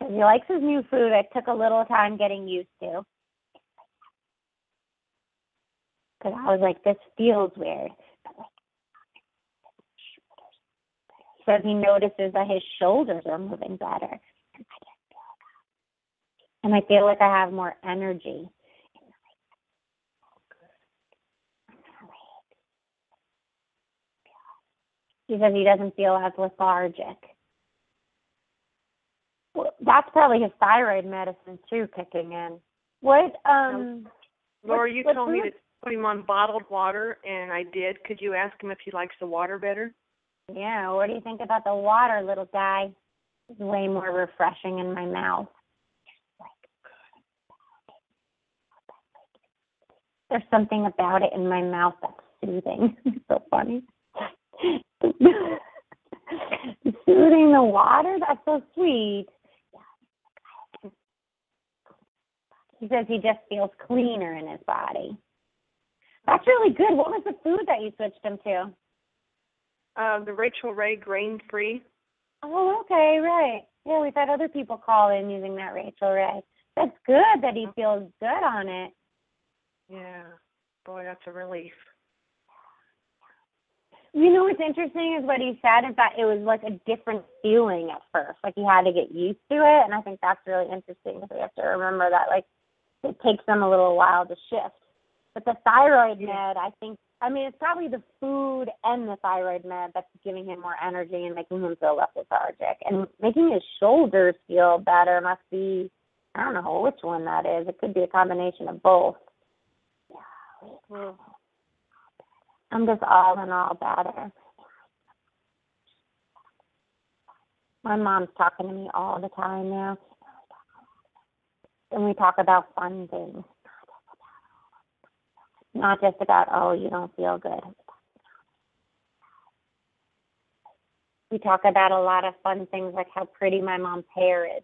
So he likes his new food. It took a little time getting used to. Because I was like, this feels weird. He says he notices that his shoulders are moving better. And I feel like I have more energy. He says he doesn't feel as lethargic. Well, that's probably his thyroid medicine too kicking in. What um Laura, you told me to put him on bottled water, and I did. Could you ask him if he likes the water better? Yeah, what do you think about the water, little guy? It's way more refreshing in my mouth. There's something about it in my mouth that's soothing. It's so funny. Soothing the water? That's so sweet. He says he just feels cleaner in his body. That's really good. What was the food that you switched him to? Uh, the Rachael Ray grain free. Oh, okay, right. Yeah, we've had other people call in using that Rachael Ray. That's good that he feels good on it. Yeah. Boy, that's a relief. You know what's interesting is what he said is that it was like a different feeling at first. Like he had to get used to it, and I think that's really interesting because we have to remember that like it takes them a little while to shift. But the thyroid med, I think, I mean, it's probably the food and the thyroid med that's giving him more energy and making him feel less lethargic, and making his shoulders feel better must be, I don't know which one that is. It could be a combination of both. Mm. I'm just all in all better. My mom's talking to me all the time now. And we talk about fun things. Not just about, oh, you don't feel good. We talk about a lot of fun things like how pretty my mom's hair is.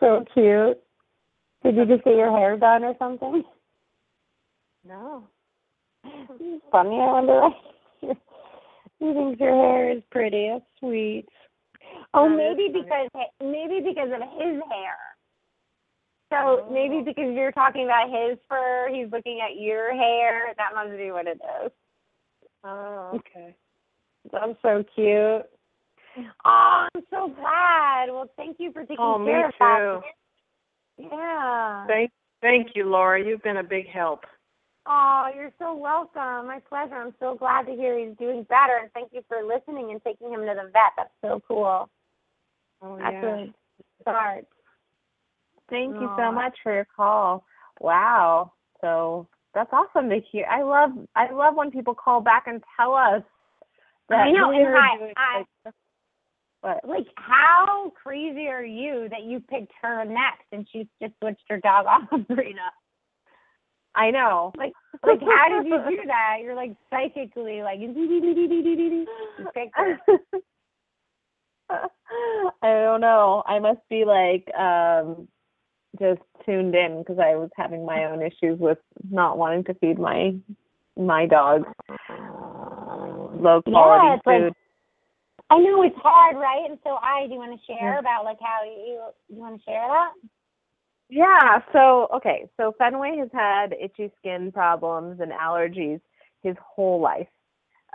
So cute. Did you just get your hair done or something? No. It's funny. I wonder. why he thinks your hair is pretty. That's sweet. Oh, maybe because maybe because of his hair. So maybe oh. because you're talking about his fur, he's looking at your hair. That must be what it is. Oh, okay. That's so cute. Oh, I'm so glad. Well, thank you for taking Oh, me care of too. that. Yeah. Thank, thank you, Laura. You've been a big help. Oh, you're so welcome. My pleasure. I'm so glad to hear he's doing better, and thank you for listening and taking him to the vet. That's so cool. Oh, That's yeah. a start. Thank you so much for your call. Wow. So that's awesome to hear. I love I love when people call back and tell us that I know, and I- I- like, what? Like, how crazy are you that you picked her next and she just switched her dog off of Purina? I know. Like, like how did you do that? You're like psychically like you picked her. I don't know. I must be like um just tuned in because I was having my own issues with not wanting to feed my my dog low quality Yeah, it's like- I know it's hard, right? And so, I do you want to share about like how you you want to share that? Yeah, so okay, so Fenway has had itchy skin problems and allergies his whole life.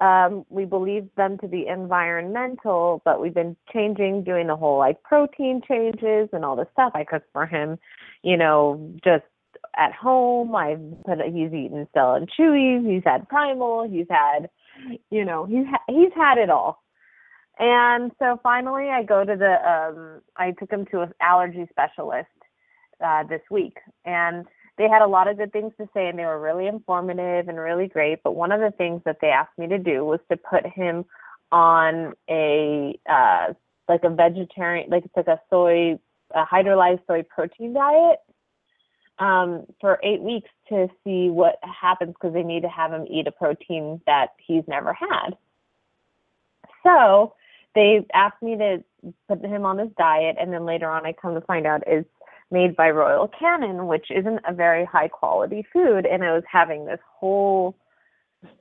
Um, we believe them to be environmental, but we've been changing, doing the whole like protein changes and all this stuff. I cook for him, you know, just at home. I've put he's eaten Stella and Chewy's, he's had Primal, he's had, you know, he's ha- he's had it all. And so finally, I go to the. Um, I took him to an allergy specialist uh, this week, and they had a lot of good things to say, and they were really informative and really great. But one of the things that they asked me to do was to put him on a uh, like a vegetarian, like it's like a soy, a hydrolyzed soy protein diet um, for eight weeks to see what happens because they need to have him eat a protein that he's never had. So they asked me to put him on this diet, and then later on, I come to find out it's made by Royal Canin, which isn't a very high quality food. And I was having this whole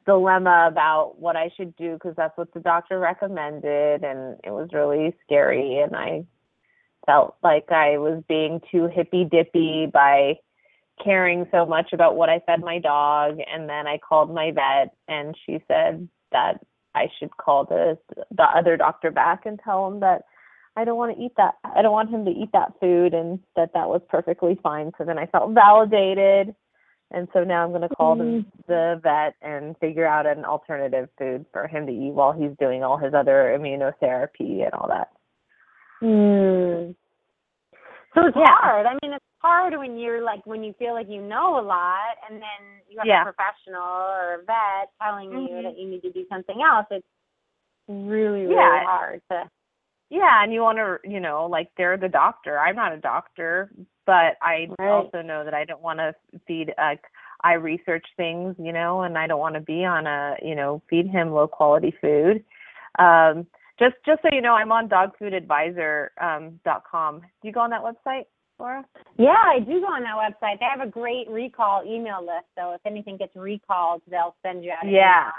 dilemma about what I should do because that's what the doctor recommended, and it was really scary. And I felt like I was being too hippy dippy by caring so much about what I fed my dog. And then I called my vet, and she said that I should call the the other doctor back and tell him that I don't want to eat that. I don't want him to eat that food, and that that was perfectly fine. So then I felt validated, and so now I'm going to call Mm. the the vet and figure out an alternative food for him to eat while he's doing all his other immunotherapy and all that. Mm. So it's Yeah. hard. I mean, it's hard when you're like when you feel like you know a lot, and then you have Yeah. a professional or a vet telling you Mhm. that you need to do something else. It's really really Yeah. hard to. Yeah, and you want to, you know, like they're the doctor. I'm not a doctor, but I Right. also know that I don't want to feed. Like I research things, you know, and I don't want to be on a, you know, feed him low quality food. Um, just, just so you know, I'm on dogfoodadvisor um, dot com. Do you go on that website, Laura? Yeah, I do go on that website. They have a great recall email list. So if anything gets recalled, they'll send you out. Yeah,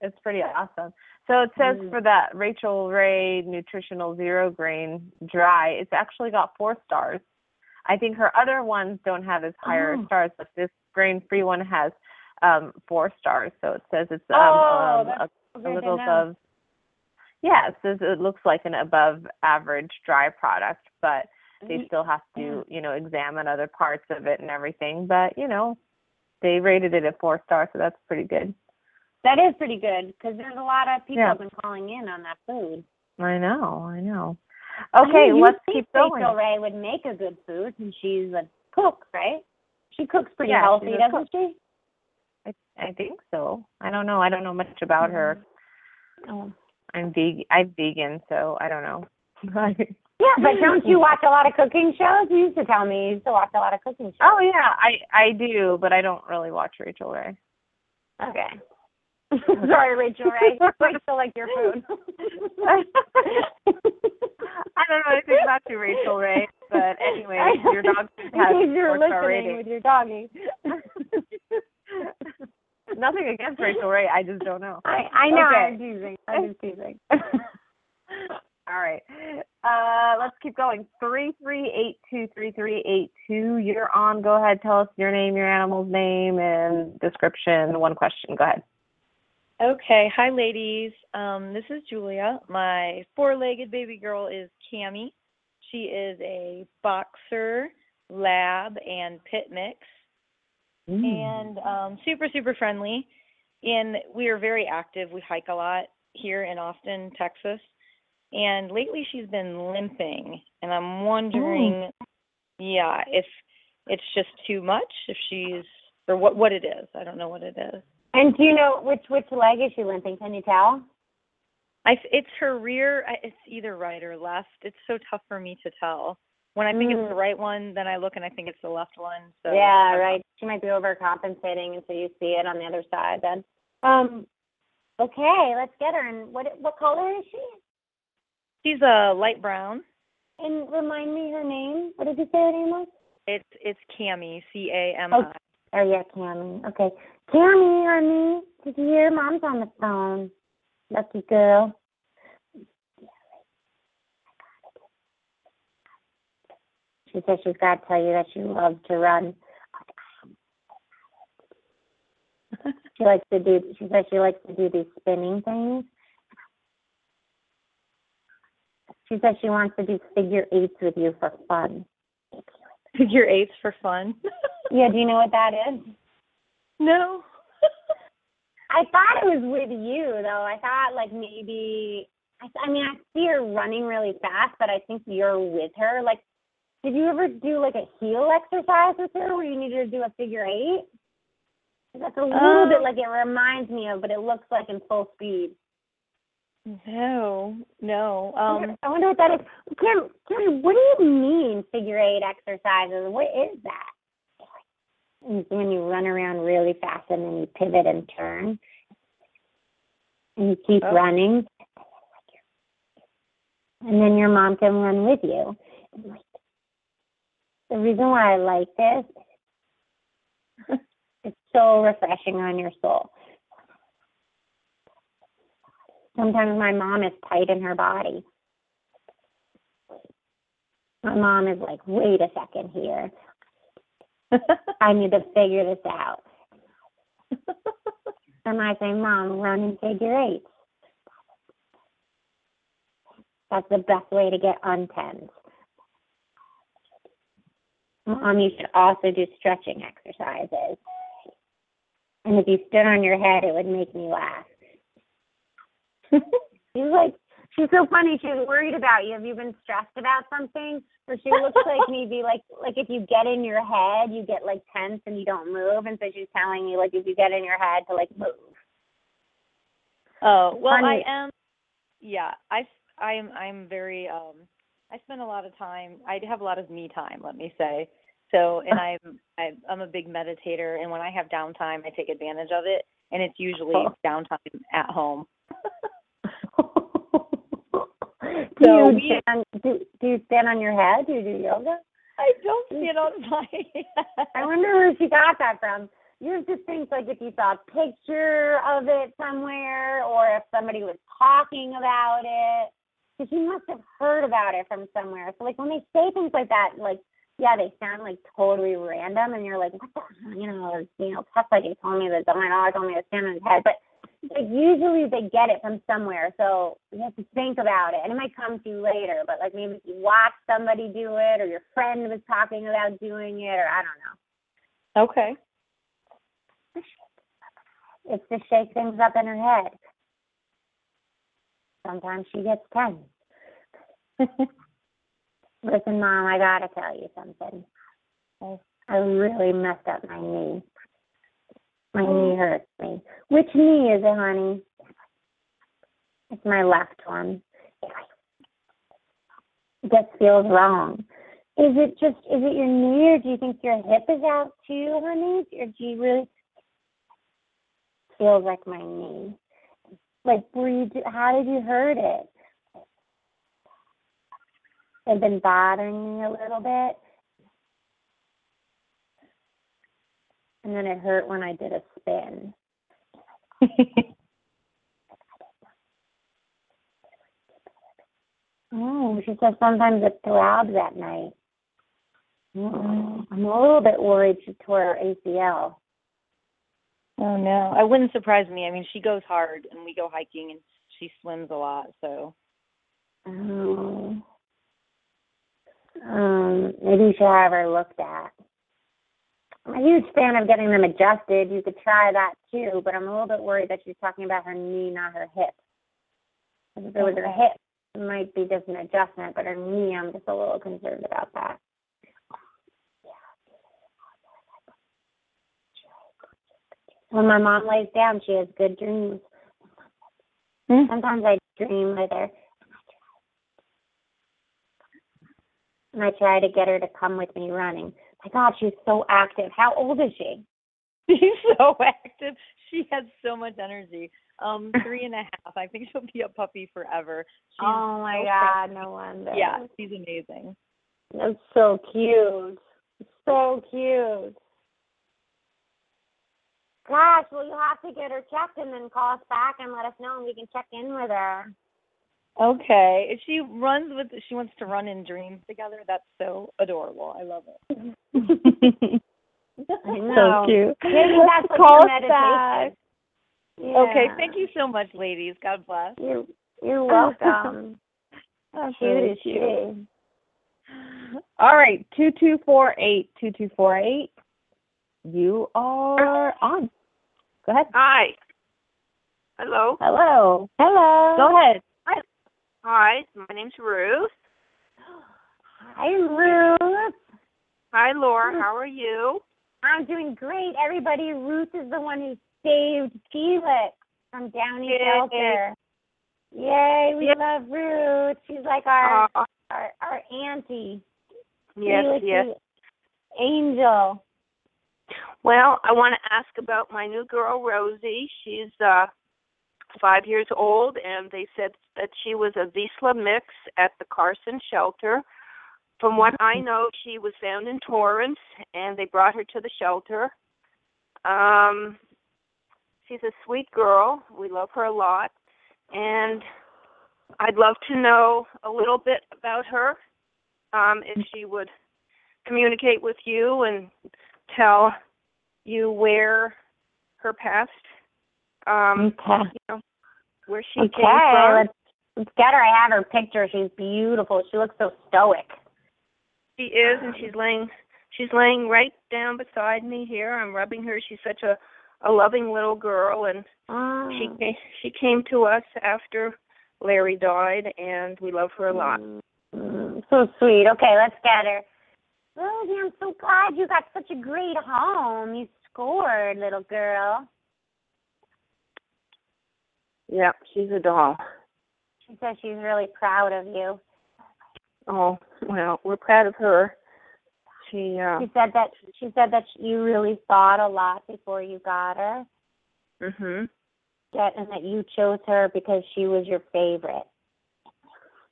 it's pretty awesome. So it says Mm. for that Rachael Ray Nutritional Zero Grain Dry, it's actually got four stars. I think her other ones don't have as higher Oh. stars, but this grain free one has um four stars. So it says it's um, Oh, um a, a little above yeah, it says it looks like an above average dry product, but they still have to, you know, examine other parts of it and everything. But, you know, they rated it at four stars, so that's pretty good. That is pretty good because there's a lot of people Yeah. have been calling in on that food. I know, I know. I Okay, mean, you let's keep going. Rachael Ray would make a good food, and she's a cook, right? She cooks pretty Yeah, healthy, doesn't she? I I think so. I don't know. I don't know much about her. Mm-hmm. Oh. I'm vegan. I'm vegan, so I don't know. Yeah, but don't you watch a lot of cooking shows? You used to tell me you used to watch a lot of cooking shows. oh yeah, I I do, but I don't really watch Rachael Ray. Okay. Sorry, Rachael Ray. I still like your food. I don't know anything about you, Rachael Ray, but anyway, your dog food In has case you're listening rating. with your doggy. Nothing against Rachael Ray, I just don't know. I I know Okay. I'm teasing. I'm just teasing. All right. Uh, let's keep going. Three three eight two three three eight two. You're on. Go ahead. Tell us your name, your animal's name, and description. One question. Go ahead. Okay, hi ladies. Um, this is Julia. My four-legged baby girl is Cami. She is a boxer, lab, and pit mix, and um, super super friendly. And we are very active. We hike a lot here in Austin, Texas. And lately she's been limping, and I'm wondering, yeah, if it's just too much, if she's or what what it is. I don't know what it is. And do you know which which leg is she limping? Can you tell? I it's her rear. It's either right or left. It's so tough for me to tell. When I think it's Mm. the right one, then I look and I think it's the left one. So yeah, right. She might be overcompensating, and so you see it on the other side. Then, um, okay, let's get her. And what what color is she? She's a light brown. And remind me her name. What did you say her name was? It's it's Cami, C A M I. Oh yeah, Cami. Okay, Cami, honey, did you hear? Mom's on the phone. Lucky girl. She says she's got to tell you that she loves to run. She likes to do. She says she likes to do these spinning things. She says she wants to do figure eights with you for fun. Figure eights for fun. Yeah, do you know what that is? No. I thought it was with you though. I thought like maybe I, I mean, I see her running really fast, but I think you're with her. Like, did you ever do like a heel exercise with her where you needed to do a figure eight? That's a little bit Um, like it reminds me of, but it looks like in full speed. No, no. I wonder- Um, I wonder what that is. Kim, Kim, what do you mean figure eight exercises? What is that? When you run around really fast and then you pivot and turn, and you keep Oh. running, and then your mom can run with you. The reason why I like this, it's so refreshing on your soul. Sometimes my mom is tight in her body. My mom is like, wait a second here. I need to figure this out. And I say, Mom, run in figure eights. That's the best way to get untense. Mom, you should also do stretching exercises. And if you stood on your head, it would make me laugh. she's like, she's so funny. She's worried about you. Have you been stressed about something? Or she looks like maybe like like if you get in your head, you get like tense and you don't move. And so she's telling you like if you get in your head to like move. oh, well, I am. Yeah, I I'm I'm very um. I spend a lot of time. I have a lot of me time. Let me say. So, and I'm I, I'm a big meditator, and when I have downtime, I take advantage of it, and it's usually Oh. downtime at home. do So you stand, do, do you stand on your head? Do you do yoga? I don't stand on my head. I wonder where she got that from. You just think like if you saw a picture of it somewhere, or if somebody was talking about it, because you must have heard about it from somewhere. So like when they say things like that, like yeah, they sound like totally random, and you're like, what the, you know, you know, Tess like he told me that, oh my god, told me to stand on his head, but like usually they get it from somewhere, so you have to think about it, and it might come to you later. But like maybe if you watch somebody do it, or your friend was talking about doing it, or I don't know. Okay. It's to shake things up in her head. Sometimes she gets tense. Listen, Mom, I gotta tell you something. I, I really messed up my knee. My mm. knee hurts me. Which knee is it, honey? It's my left one. It just feels wrong. Is it just, is it your knee or do you think your hip is out too, honey? Or do you really feels like my knee? Like, were you, how did you hurt it? It's been bothering me a little bit. And then it hurt when I did a spin. Oh, she says sometimes it throbs at night. I'm a little bit worried she tore her ACL. Oh no, it wouldn't surprise me. I mean, she goes hard, and we go hiking, and she swims a lot. So Um, um, maybe you should have her looked at. I'm a huge fan of getting them adjusted. You could try that too, but I'm a little bit worried that she's talking about her knee, not her hip. If it was her hip, it might be just an adjustment, but her knee, I'm just a little concerned about that. When my mom lays down, she has good dreams. Hmm. Sometimes I dream with her. And I try to get her to come with me running. My God, she's so active. How old is she? she's so active. She has so much energy. Um, three and a half. I think she'll be a puppy forever. She's oh my so God, no wonder. Yeah, she's amazing. That's so cute. So cute. Gosh, well, you have to get her checked and then call us back and let us know and we can check in with her. Okay. If she runs with, she wants to run in dreams together. That's so adorable. I love it. I know. cute. Maybe that's like Call your us back. meditation. Okay. Thank you so much, ladies. God bless. You're, you're welcome. That's cute really is cute. she? All right, two two four eight two two four eight. You are on. Go ahead. Hi. Hello. Hello. Hello. Go ahead. Hi, my name's Ruth. Hi, Ruth. Hi, Laura. How are you? I'm doing great. Everybody, Ruth is the one who saved Felix from Downey Yay. Shelter. Yay, we Yay. love Ruth. She's like our Uh, our, our auntie. yes, Felix's yes. Angel. Well, I want to ask about my new girl, Rosie. She's uh five years old, and they said that she was a Vizsla mix at the Carson shelter. From what I know, she was found in Torrance, and they brought her to the shelter. Um, she's a sweet girl. We love her a lot, and I'd love to know a little bit about her. Um, if she would communicate with you and tell you where her past um Okay. you know where she Okay, came from. let's let's get her. I have her picture. She's beautiful. She looks so stoic. She is and she's laying she's laying right down beside me here. I'm rubbing her. She's such a a loving little girl and she Oh. came she came to us after Larry died and we love her a lot. Mm, so sweet. Okay, let's get her. Rosie, I'm so glad you got such a great home. You scored, little girl. Yep, she's a doll. She says she's really proud of you. Oh, well, we're proud of her. She uh She said that she said that you really thought a lot before you got her, mhm. that, and that you chose her because she was your favorite.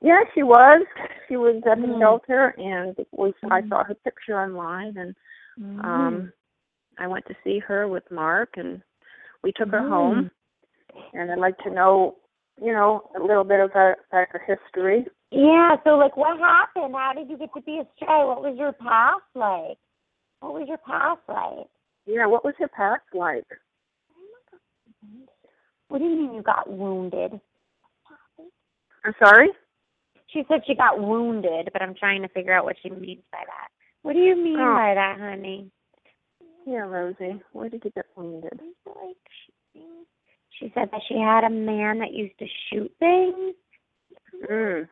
Yeah, she was. She was at the Mm. shelter, and we I Mhm. saw her picture online, and Mm-hmm. um, I went to see her with Mark, and we took her Mm. home. And I'd like to know, you know, a little bit about, about her history. Yeah. So, like, what happened? How did you get to be a stray? What was your past like? What was your past like? Yeah, what was your past like? What do you mean you got wounded? I'm sorry. She said she got wounded, but I'm trying to figure out what she means by that. What do you mean Oh. by that, honey? Yeah, Rosie. Where did you get wounded? Like she, she said that she had a man that used to shoot things, Mm.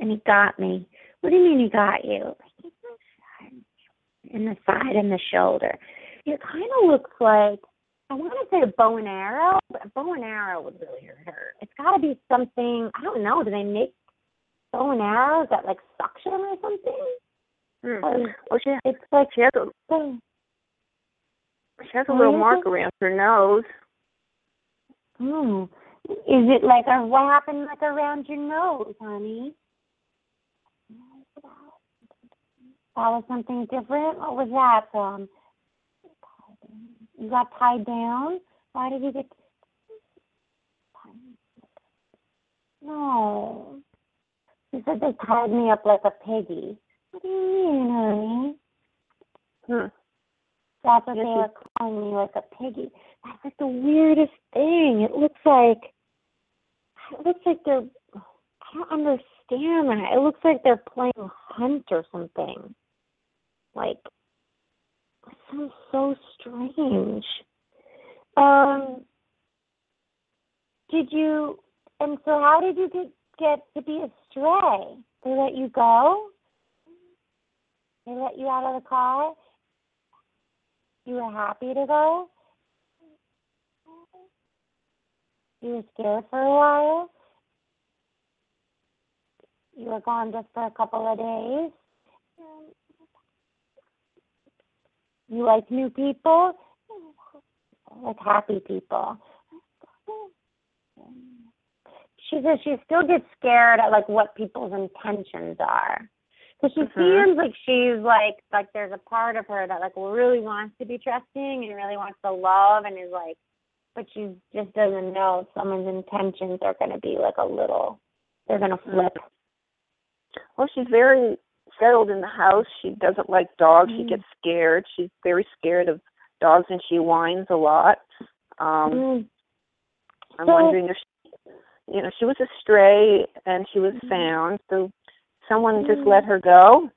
and he got me. What do you mean he got you? In the side and the shoulder. It kind of looks like I want to say a bow and arrow, but a bow and arrow would really hurt her. It's got to be something. I don't know. Do they make bow and arrows that like suction or something? Mm. Well, she it's like she has a she has a little mark around her nose. Hmm. Is it like a what happened like around your nose, honey? That was something different. What was that from? You got tied down. Why did you get? No. You said they tied me up like a piggy. What do you mean, honey? Hmm. That's what they were calling me, like a piggy. That's like the weirdest thing. It looks like it looks like they're I don't understand that. It looks like they're playing hunt or something. Like it sounds so strange. Um did you and so how did you get get to be a stray? They let you go? They let you out of the car? You were happy to go? You were scared for a while? You were gone just for a couple of days? You like new people? Like happy people. She says she still gets scared at like what people's intentions are. So she Mhm. seems like she's like like there's a part of her that like really wants to be trusting and really wants to love and is like but she just doesn't know if someone's intentions are gonna be like a little they're gonna flip. Well, she's very settled in the house. She doesn't like dogs. She Mm. gets scared. She's very scared of dogs, and she whines a lot. Um, Mm. I'm So- wondering if she, you know she was a stray and she was Mhm. found. So someone just Mm. let her go.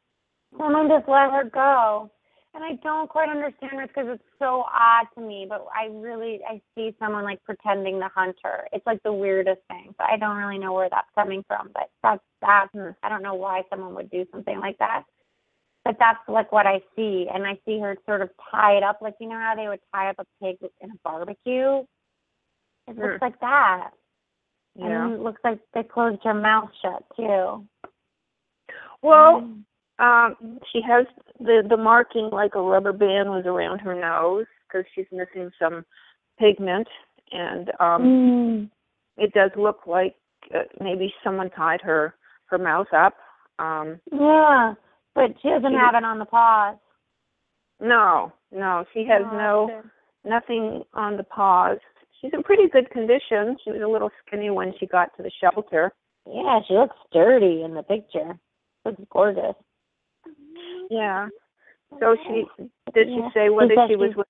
Someone just let her go. and I don't quite understand it because it's so odd to me. But I really I see someone like pretending to hunt her. It's like the weirdest thing. But I don't really know where that's coming from. But that's that. I don't know why someone would do something like that. But that's like what I see, and I see her sort of tie it up, like you know how they would tie up a pig in a barbecue. It Hmm. looks like that. Yeah. And it looks like they closed her mouth shut too. Well, um, she has the the marking like a rubber band was around her nose because she's missing some pigment, and um, Mm. it does look like uh, maybe someone tied her her mouth up. Um, Yeah, but she doesn't She- have it on the paws. no, no, she has Oh, no nothing on the paws. She's in pretty good condition. She was a little skinny when she got to the shelter. Yeah, she looks sturdy in the picture. Looks gorgeous. Yeah. So she did she say whether said she was with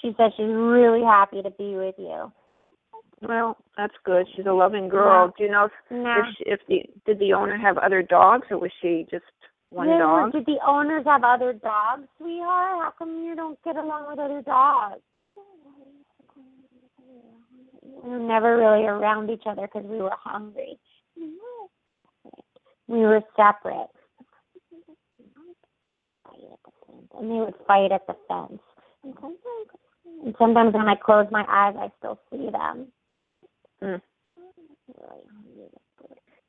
She said she's really happy to be with you. well, that's good. She's a loving girl. Yeah. Do you know if No. if, she, if the did the owner have other dogs or was she just one Did- dog? Did the owners have other dogs, sweetheart? How come you don't get along with other dogs? We were never really around each other because we were hungry. We were separate. And they would fight at the fence. And sometimes when I close my eyes, I still see them. Mm.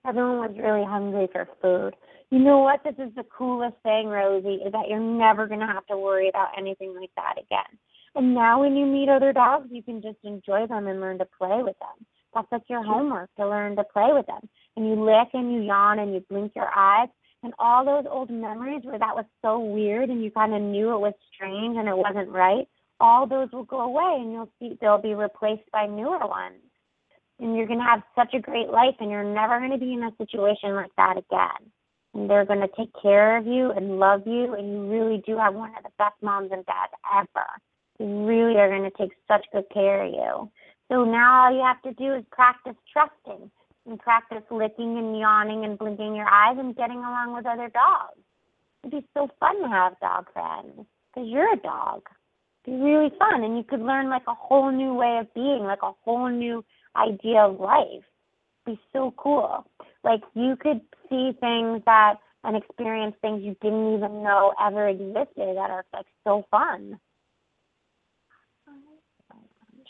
Everyone was really hungry for food. You know what? This is the coolest thing, Rosie, is that you're never going to have to worry about anything like that again. And now when you meet other dogs, you can just enjoy them and learn to play with them. That's like your homework to learn to play with them. And you lick and you yawn and you blink your eyes. And all those old memories where that was so weird and you kind of knew it was strange and it wasn't right, all those will go away and you'll see they'll be replaced by newer ones. And you're going to have such a great life and you're never going to be in a situation like that again. And they're going to take care of you and love you and you really do have one of the best moms and dads ever. They really are going to take such good care of you. So now all you have to do is practice trusting and practice licking and yawning and blinking your eyes and getting along with other dogs. It'd be so fun to have dog friends because you're a dog. It'd be really fun and you could learn like a whole new way of being, like a whole new idea of life. It'd be so cool. Like you could see things that and experience things you didn't even know ever existed that are like so fun.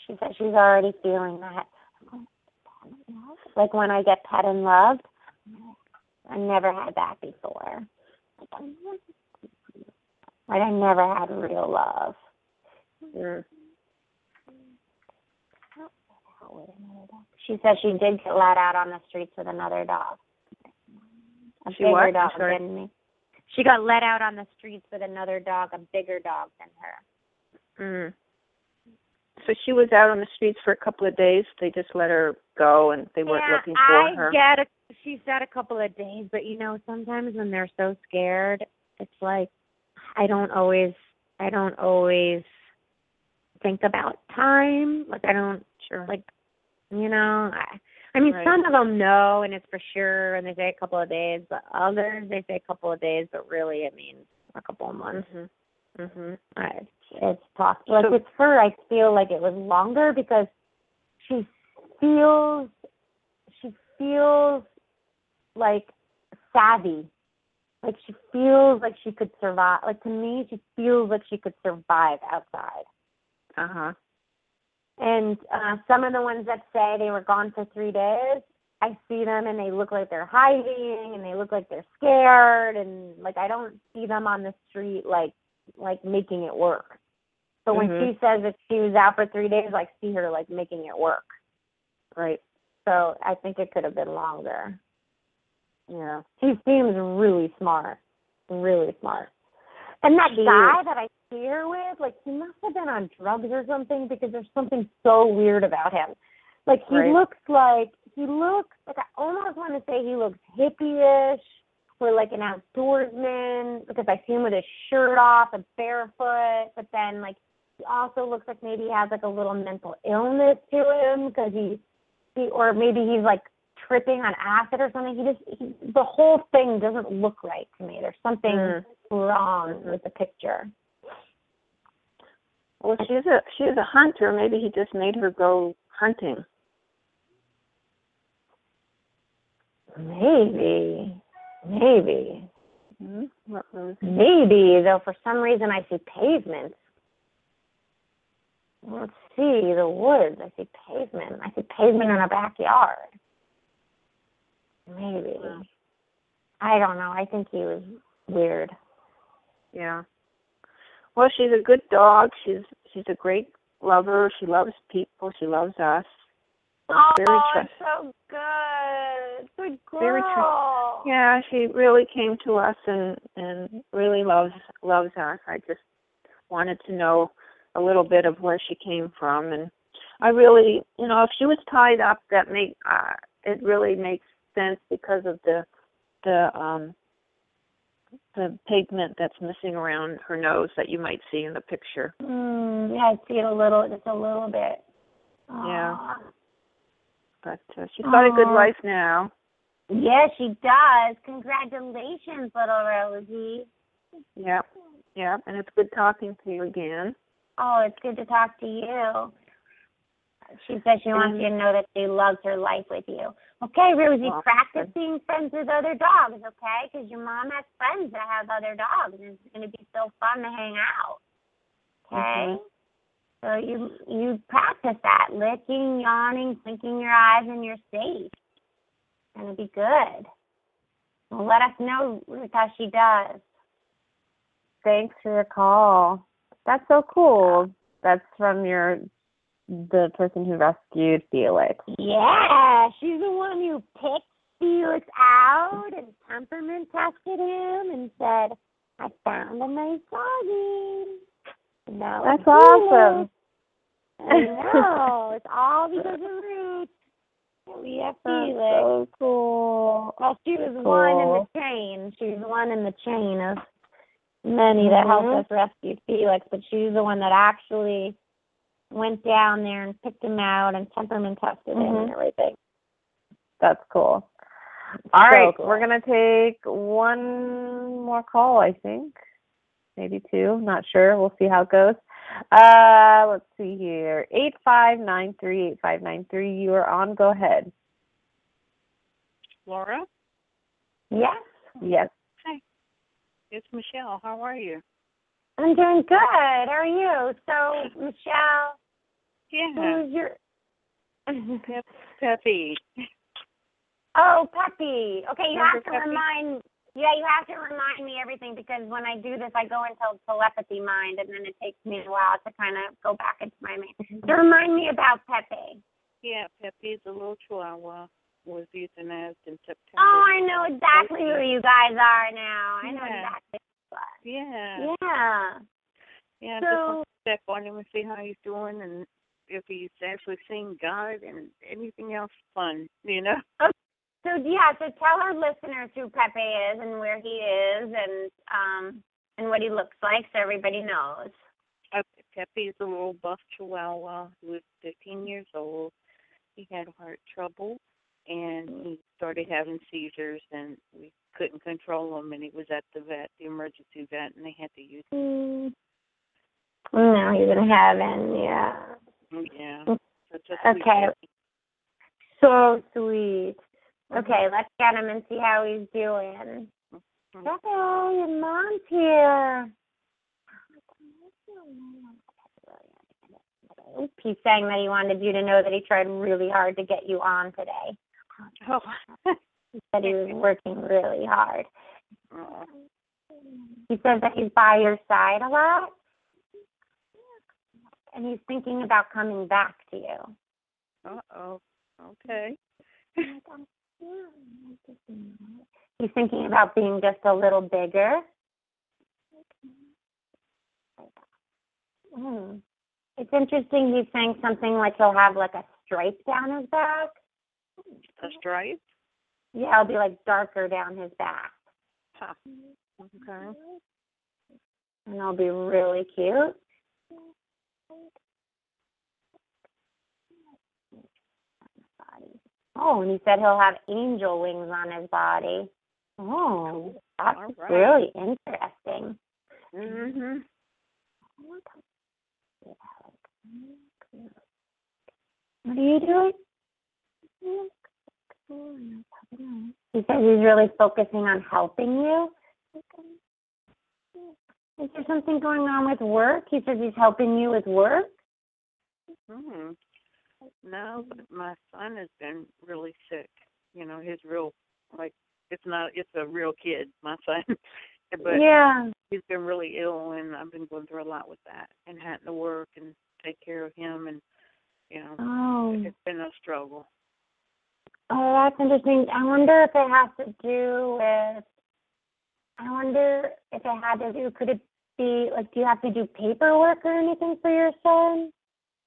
She said she's already feeling that. Like when I get pet and loved. I never had that before. Like I never had real love. Mm. She says she did get let out on the streets with another dog. A She bigger what? Dog than me. She got let out on the streets with another dog, a bigger dog than her. Mm. So she was out on the streets for a couple of days. They just let her go, and they weren't yeah, looking for I her. get a, she said a couple of days, but you know, sometimes when they're so scared, it's like I don't always I don't always think about time. Like I don't Sure. like you know, I I mean Right. some of them know and it's for sure and they say a couple of days, but others they say a couple of days, but really it means a couple of months. Mhm. Mhm. Uh, it's tough. Like So- with her, I feel like it was longer because she feels she feels like savvy. Like she feels like she could survive. Like to me, she feels like she could survive outside. Uh huh. And uh, some of the ones that say they were gone for three days, I see them and they look like they're hiding and they look like they're scared and like I don't see them on the street like like making it work. So when Mhm. she says that she was out for three days, I see her like making it work. Right. So I think it could have been longer. Yeah. He seems really smart, really smart. And that He guy that I see her with, like he must have been on drugs or something because there's something so weird about him. Like he Right. looks like he looks like I almost want to say he looks hippie-ish or like an outdoorsman because I see him with his shirt off and barefoot. But then like he also looks like maybe he has like a little mental illness to him because he, he or maybe he's like tripping on acid or something. He just he, the whole thing doesn't look right to me. There's something Mm. wrong with the picture. Well, she's a she's a hunter. Maybe he just made her go hunting. Maybe, maybe, Hmm? Maybe. Though for some reason I see pavements. Don't see the woods. I see pavement. I see pavement in our backyard. Maybe. Wow. I don't know. I think he was weird. Yeah. Well, she's a good dog. She's she's a great lover. She loves people. She loves us. Oh, Very trust- so good. Good girl. Very trust- Yeah, she really came to us and and really loves loves us. I just wanted to know a little bit of where she came from, and I really, you know, if she was tied up, that make uh, it really makes sense because of the the um the pigment that's missing around her nose that you might see in the picture. Mm, yeah, I see it a little, just a little bit. Yeah. But uh, she's got a good life now. Yeah, she does. Congratulations, little Rosie. Yeah, yeah, and it's good talking to you again. Oh, it's good to talk to you. She says she wants you to know that she loves her life with you. Okay, Rosie, Well, practice being friends with other dogs, okay? Because your mom has friends that have other dogs, and it's going to be so fun to hang out. Okay? Mhm. So you you practice that, licking, yawning, blinking your eyes, and you're safe. Going to be good. Well, let us know how she does. Thanks for your call. That's so cool. That's from your the person who rescued Felix. Yeah, she's the one who picked Felix out and temperament tested him and said, I found a nice doggy. Now That's awesome. I know. It's all because of Ruth. We have Felix. so cool. Well, she was one in the chain. She was one in the chain of many that helped Mhm. us rescue Felix, but she was the one that actually went down there and picked him out and temperament tested him and Mhm. everything. That's cool. All right, cool. we're gonna take one more call, I think. Maybe two, not sure. We'll see how it goes. Uh let's see here. Eight five nine three eight five nine three. You are on, go ahead. Laura, Yes, Yes. Hi. It's Michelle. How are you? I'm doing good. How are you? So, Michelle, Yeah, who's your? Pep, Peppy. oh, Peppy. Okay, you Remember have to Peppy? remind. Yeah, you have to remind me everything because when I do this, I go into telepathy mind, and then it takes me a while to kind of go back into my mind. Mm-hmm. So remind me about Pepe. Yeah, Peppy's a little chihuahua was euthanized in September. Oh, I know exactly who you guys are now. I know Yeah. exactly. Yeah. Yeah. yeah. Just So- want to check on him and see how he's doing and if he's actually seeing God and anything else fun, you know. So yeah, so tell our listeners who Pepe is and where he is and um and what he looks like so everybody knows. Okay, is a little buff chihuahua who was 15 years old. He had heart trouble and he started having seizures and we couldn't control him and he was at the vet, the emergency vet, and they had to use Mm. No, he's in heaven, yeah. Yeah. Such a sweet Okay. So sweet. Okay, let's get him and see how he's doing. Mhm. Pepe, your mom's here. He's saying that he wanted you to know that he tried really hard to get you on today. Oh. He said he was working really hard. oh. He says that he's by your side a lot. And he's thinking about coming back to you. Uh-oh. Okay. He's thinking about being just a little bigger. Hmm. It's interesting he's saying something like he'll have like a stripe down his back. A stripe? Yeah, it'll be like darker down his back. Huh. Okay. And it'll be really cute. Oh, and he said he'll have angel wings on his body. Oh, that's right. really interesting. Mhm. What are you doing? He says he's really focusing on helping you. Is there something going on with work? He says he's helping you with work. Hmm. No, but my son has been really sick. You know, his real like it's not it's a real kid, my son. but yeah. he's been really ill and I've been going through a lot with that and having to work and take care of him and you know Oh. it's been a struggle. Oh, that's interesting. I wonder if it has to do with. I wonder if it had to do. Could it be like? Do you have to do paperwork or anything for your son?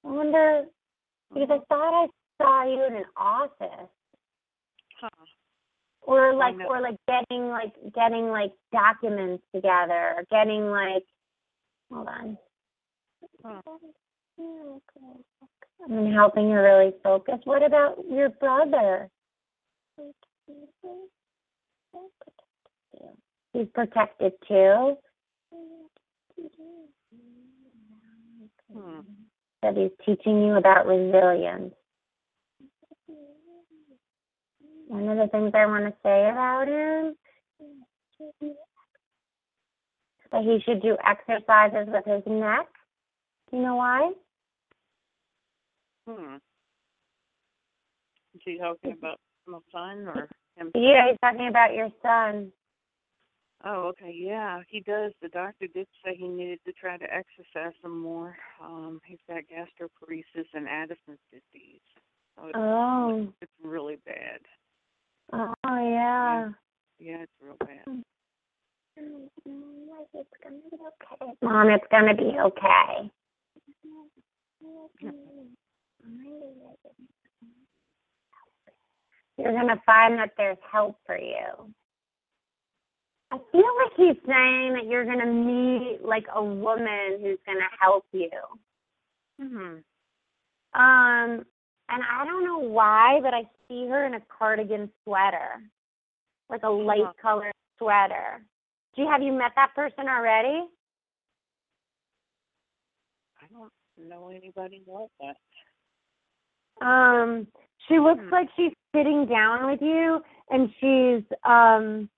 I wonder because I thought I saw you in an office, Huh. or like, no. or like getting like getting like documents together, or getting like. Hold on. Huh. I mean, helping you really focus. What about your brother? He's protected too. Hmm. That he's teaching you about resilience. One of the things I want to say about him that he should do exercises with his neck. Do you know why? Hmm. Is he talking about my son or him? Yeah, he's talking about your son. Oh, okay, yeah, he does. The doctor did say he needed to try to exercise some more. Um, he's got gastroparesis and Addison's disease. So it's, Oh, it's really bad. oh yeah. Yeah, it's real bad. Mom, it's gonna be okay. Okay. You're gonna find that there's help for you. I feel like he's saying that you're gonna meet like a woman who's gonna help you. Mhm. Um, and I don't know why, but I see her in a cardigan sweater, like a light Uh-huh. colored sweater. Do you have you met that person already? I don't know anybody like that. Um, she looks Hmm. like she's sitting down with you, and she's um,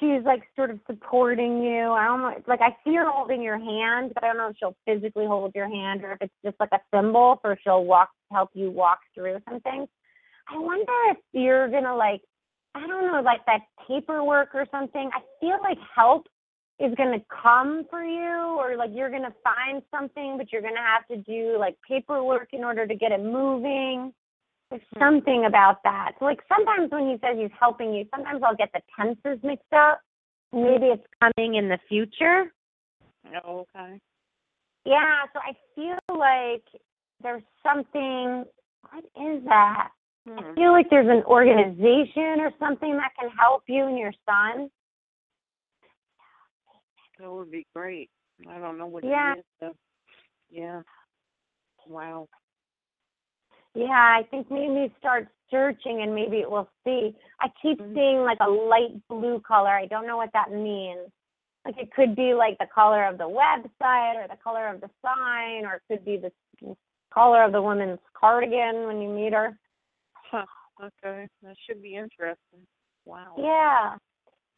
she's like sort of supporting you. I don't like I see her holding your hand, but I don't know if she'll physically hold your hand or if it's just like a symbol for she'll walk help you walk through something. I wonder if you're gonna like, I don't know, like that paperwork or something. I feel like help is gonna come for you, or like you're gonna find something, but you're gonna have to do like paperwork in order to get it moving. There's something about that. So like sometimes when he says he's helping you, sometimes I'll get the tenses mixed up. Maybe it's coming in the future. Oh, okay. Yeah, so I feel like there's something what is that? I Hmm. feel like there's an organization or something that can help you and your son. That would be great. I don't know what Yeah. it is though. Yeah. Wow. Yeah, I think maybe start searching and maybe it will see. I keep Mhm. seeing like a light blue color. I don't know what that means. Like it could be like the color of the website or the color of the sign or it could be the color of the woman's cardigan when you meet her. Huh. Okay. That should be interesting. Wow. Yeah.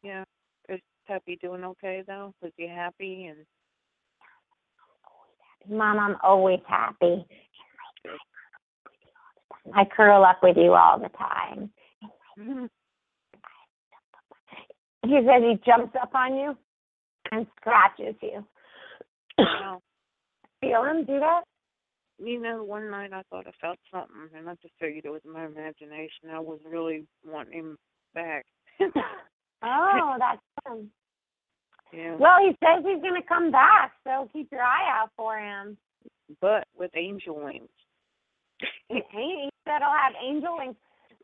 Yeah. Is Peppy doing okay though? Is he happy and Mom, I'm always happy. I curl up with you all the time. Mhm. He says he jumps up on you and scratches you. wow. Feel him do that? You know, one night I thought I felt something and I just figured it was my imagination. I was really wanting him back. Oh, that's him. yeah. Well, he says he's going to come back, so keep your eye out for him. But with angel wings. He he'll have angel wings.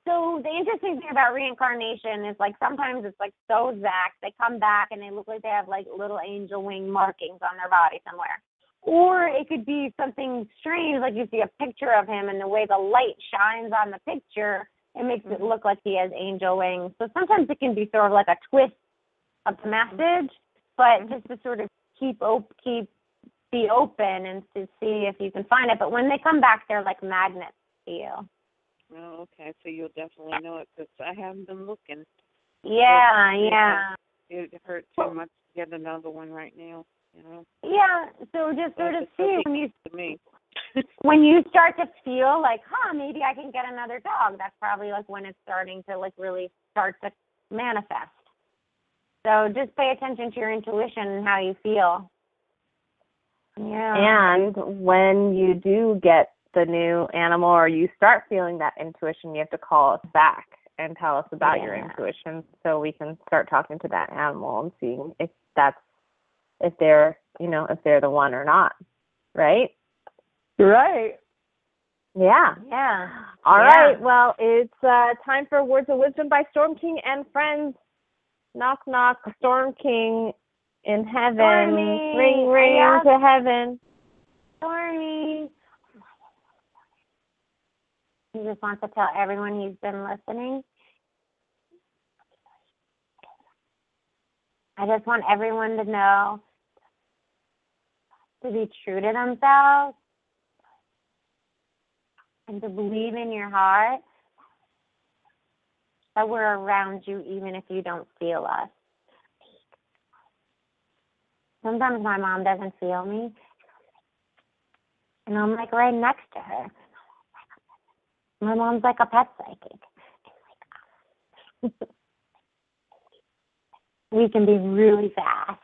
So the interesting thing about reincarnation is like sometimes it's like so exact. They come back and they look like they have like little angel wing markings on their body somewhere. Or it could be something strange, like you see a picture of him and the way the light shines on the picture, it makes it look like he has angel wings. So sometimes it can be sort of like a twist of the message, but mm-hmm. just to sort of keep op- keep be open and to see if you can find it. But when they come back, they're like magnets you. Oh, okay. So you'll definitely know it because I haven't been looking. Yeah, yeah, It hurt too much to get another one right now. You know. yeah. So just sort of see when you To me. when you start to feel like, huh, maybe I can get another dog. That's probably like when it's starting to like really start to manifest. So just pay attention to your intuition and how you feel. Yeah. And when you do get the new animal or you start feeling that intuition, you have to call us back and tell us about your intuition so we can start talking to that animal and seeing if that's if they're you know if they're the one or not right Right. yeah Yeah. All Yeah. right. Well, it's uh, time for Words of Wisdom by Storm King and friends. Knock, knock, Storm King in heaven. Stormy, ring, ring yeah. to heaven. Stormy. He just wants to tell everyone he's been listening. I just want everyone to know to be true to themselves and to believe in your heart that we're around you even if you don't feel us. Sometimes my mom doesn't feel me, and I'm like right next to her. My mom's like a pet psychic. we can be really fast,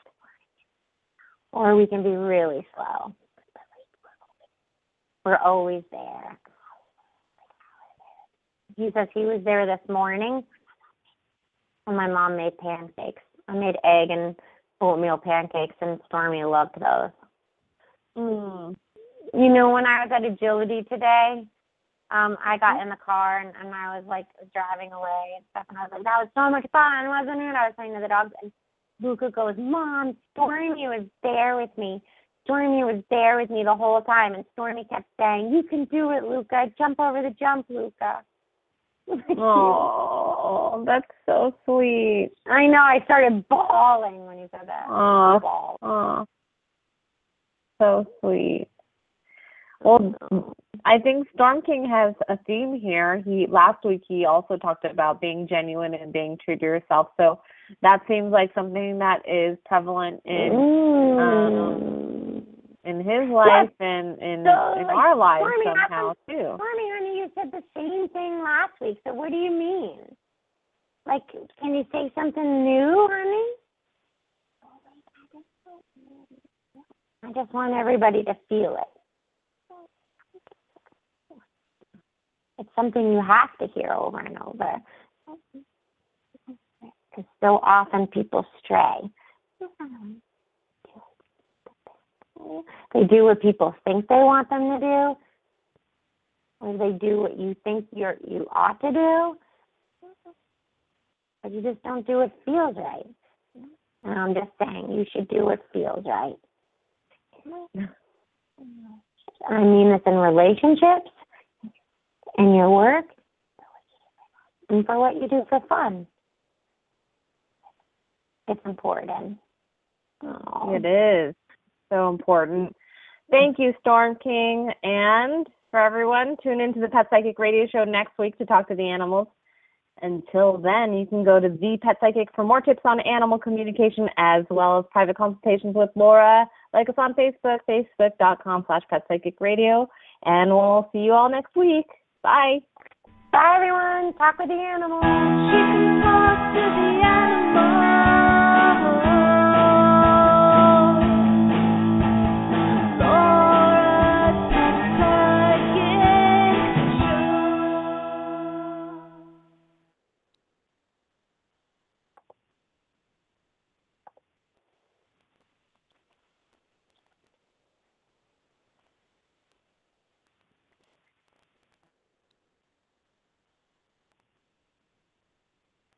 or we can be really slow. We're always there. He says he was there this morning, and my mom made pancakes. I made egg and oatmeal pancakes, and Stormy loved those. Mm. You know, when I was at agility today, um, I got in the car and, and I was like driving away and stuff, and I was like, that was so much fun, wasn't it? I was saying to the dogs, and Luca goes, Mom, Stormy was there with me. Stormy was there with me the whole time, and Stormy kept saying, You can do it, Luca. Jump over the jump, Luca. Oh, that's so sweet. I know. I started bawling when you said that. Aw. Oh, so sweet. Well, I think Storm King has a theme here. He last week he also talked about being genuine and being true to yourself. So that seems like something that is prevalent in Mm. in his life and in So, in like, our lives Stormy, how somehow too. Stormy, honey, you said the same thing last week. So what do you mean? Like, can you say something new, honey? I just want everybody to feel it. It's something you have to hear over and over. Because so often people stray. They do what people think they want them to do, or they do what you think you're you ought to do, but you just don't do what feels right. And I'm just saying you should do what feels right. I mean this in relationships, in your work, and for what you do for fun. It's important. Oh. It is so important. Thank you, Storm King. And for everyone, tune into the Pet Psychic Radio Show next week to talk to the animals. Until then, you can go to the Pet Psychic for more tips on animal communication as well as private consultations with Laura. Like us on Facebook, facebook.com slash Pet Psychic Radio. And we'll see you all next week. Bye. Bye, everyone. Talk with the animals.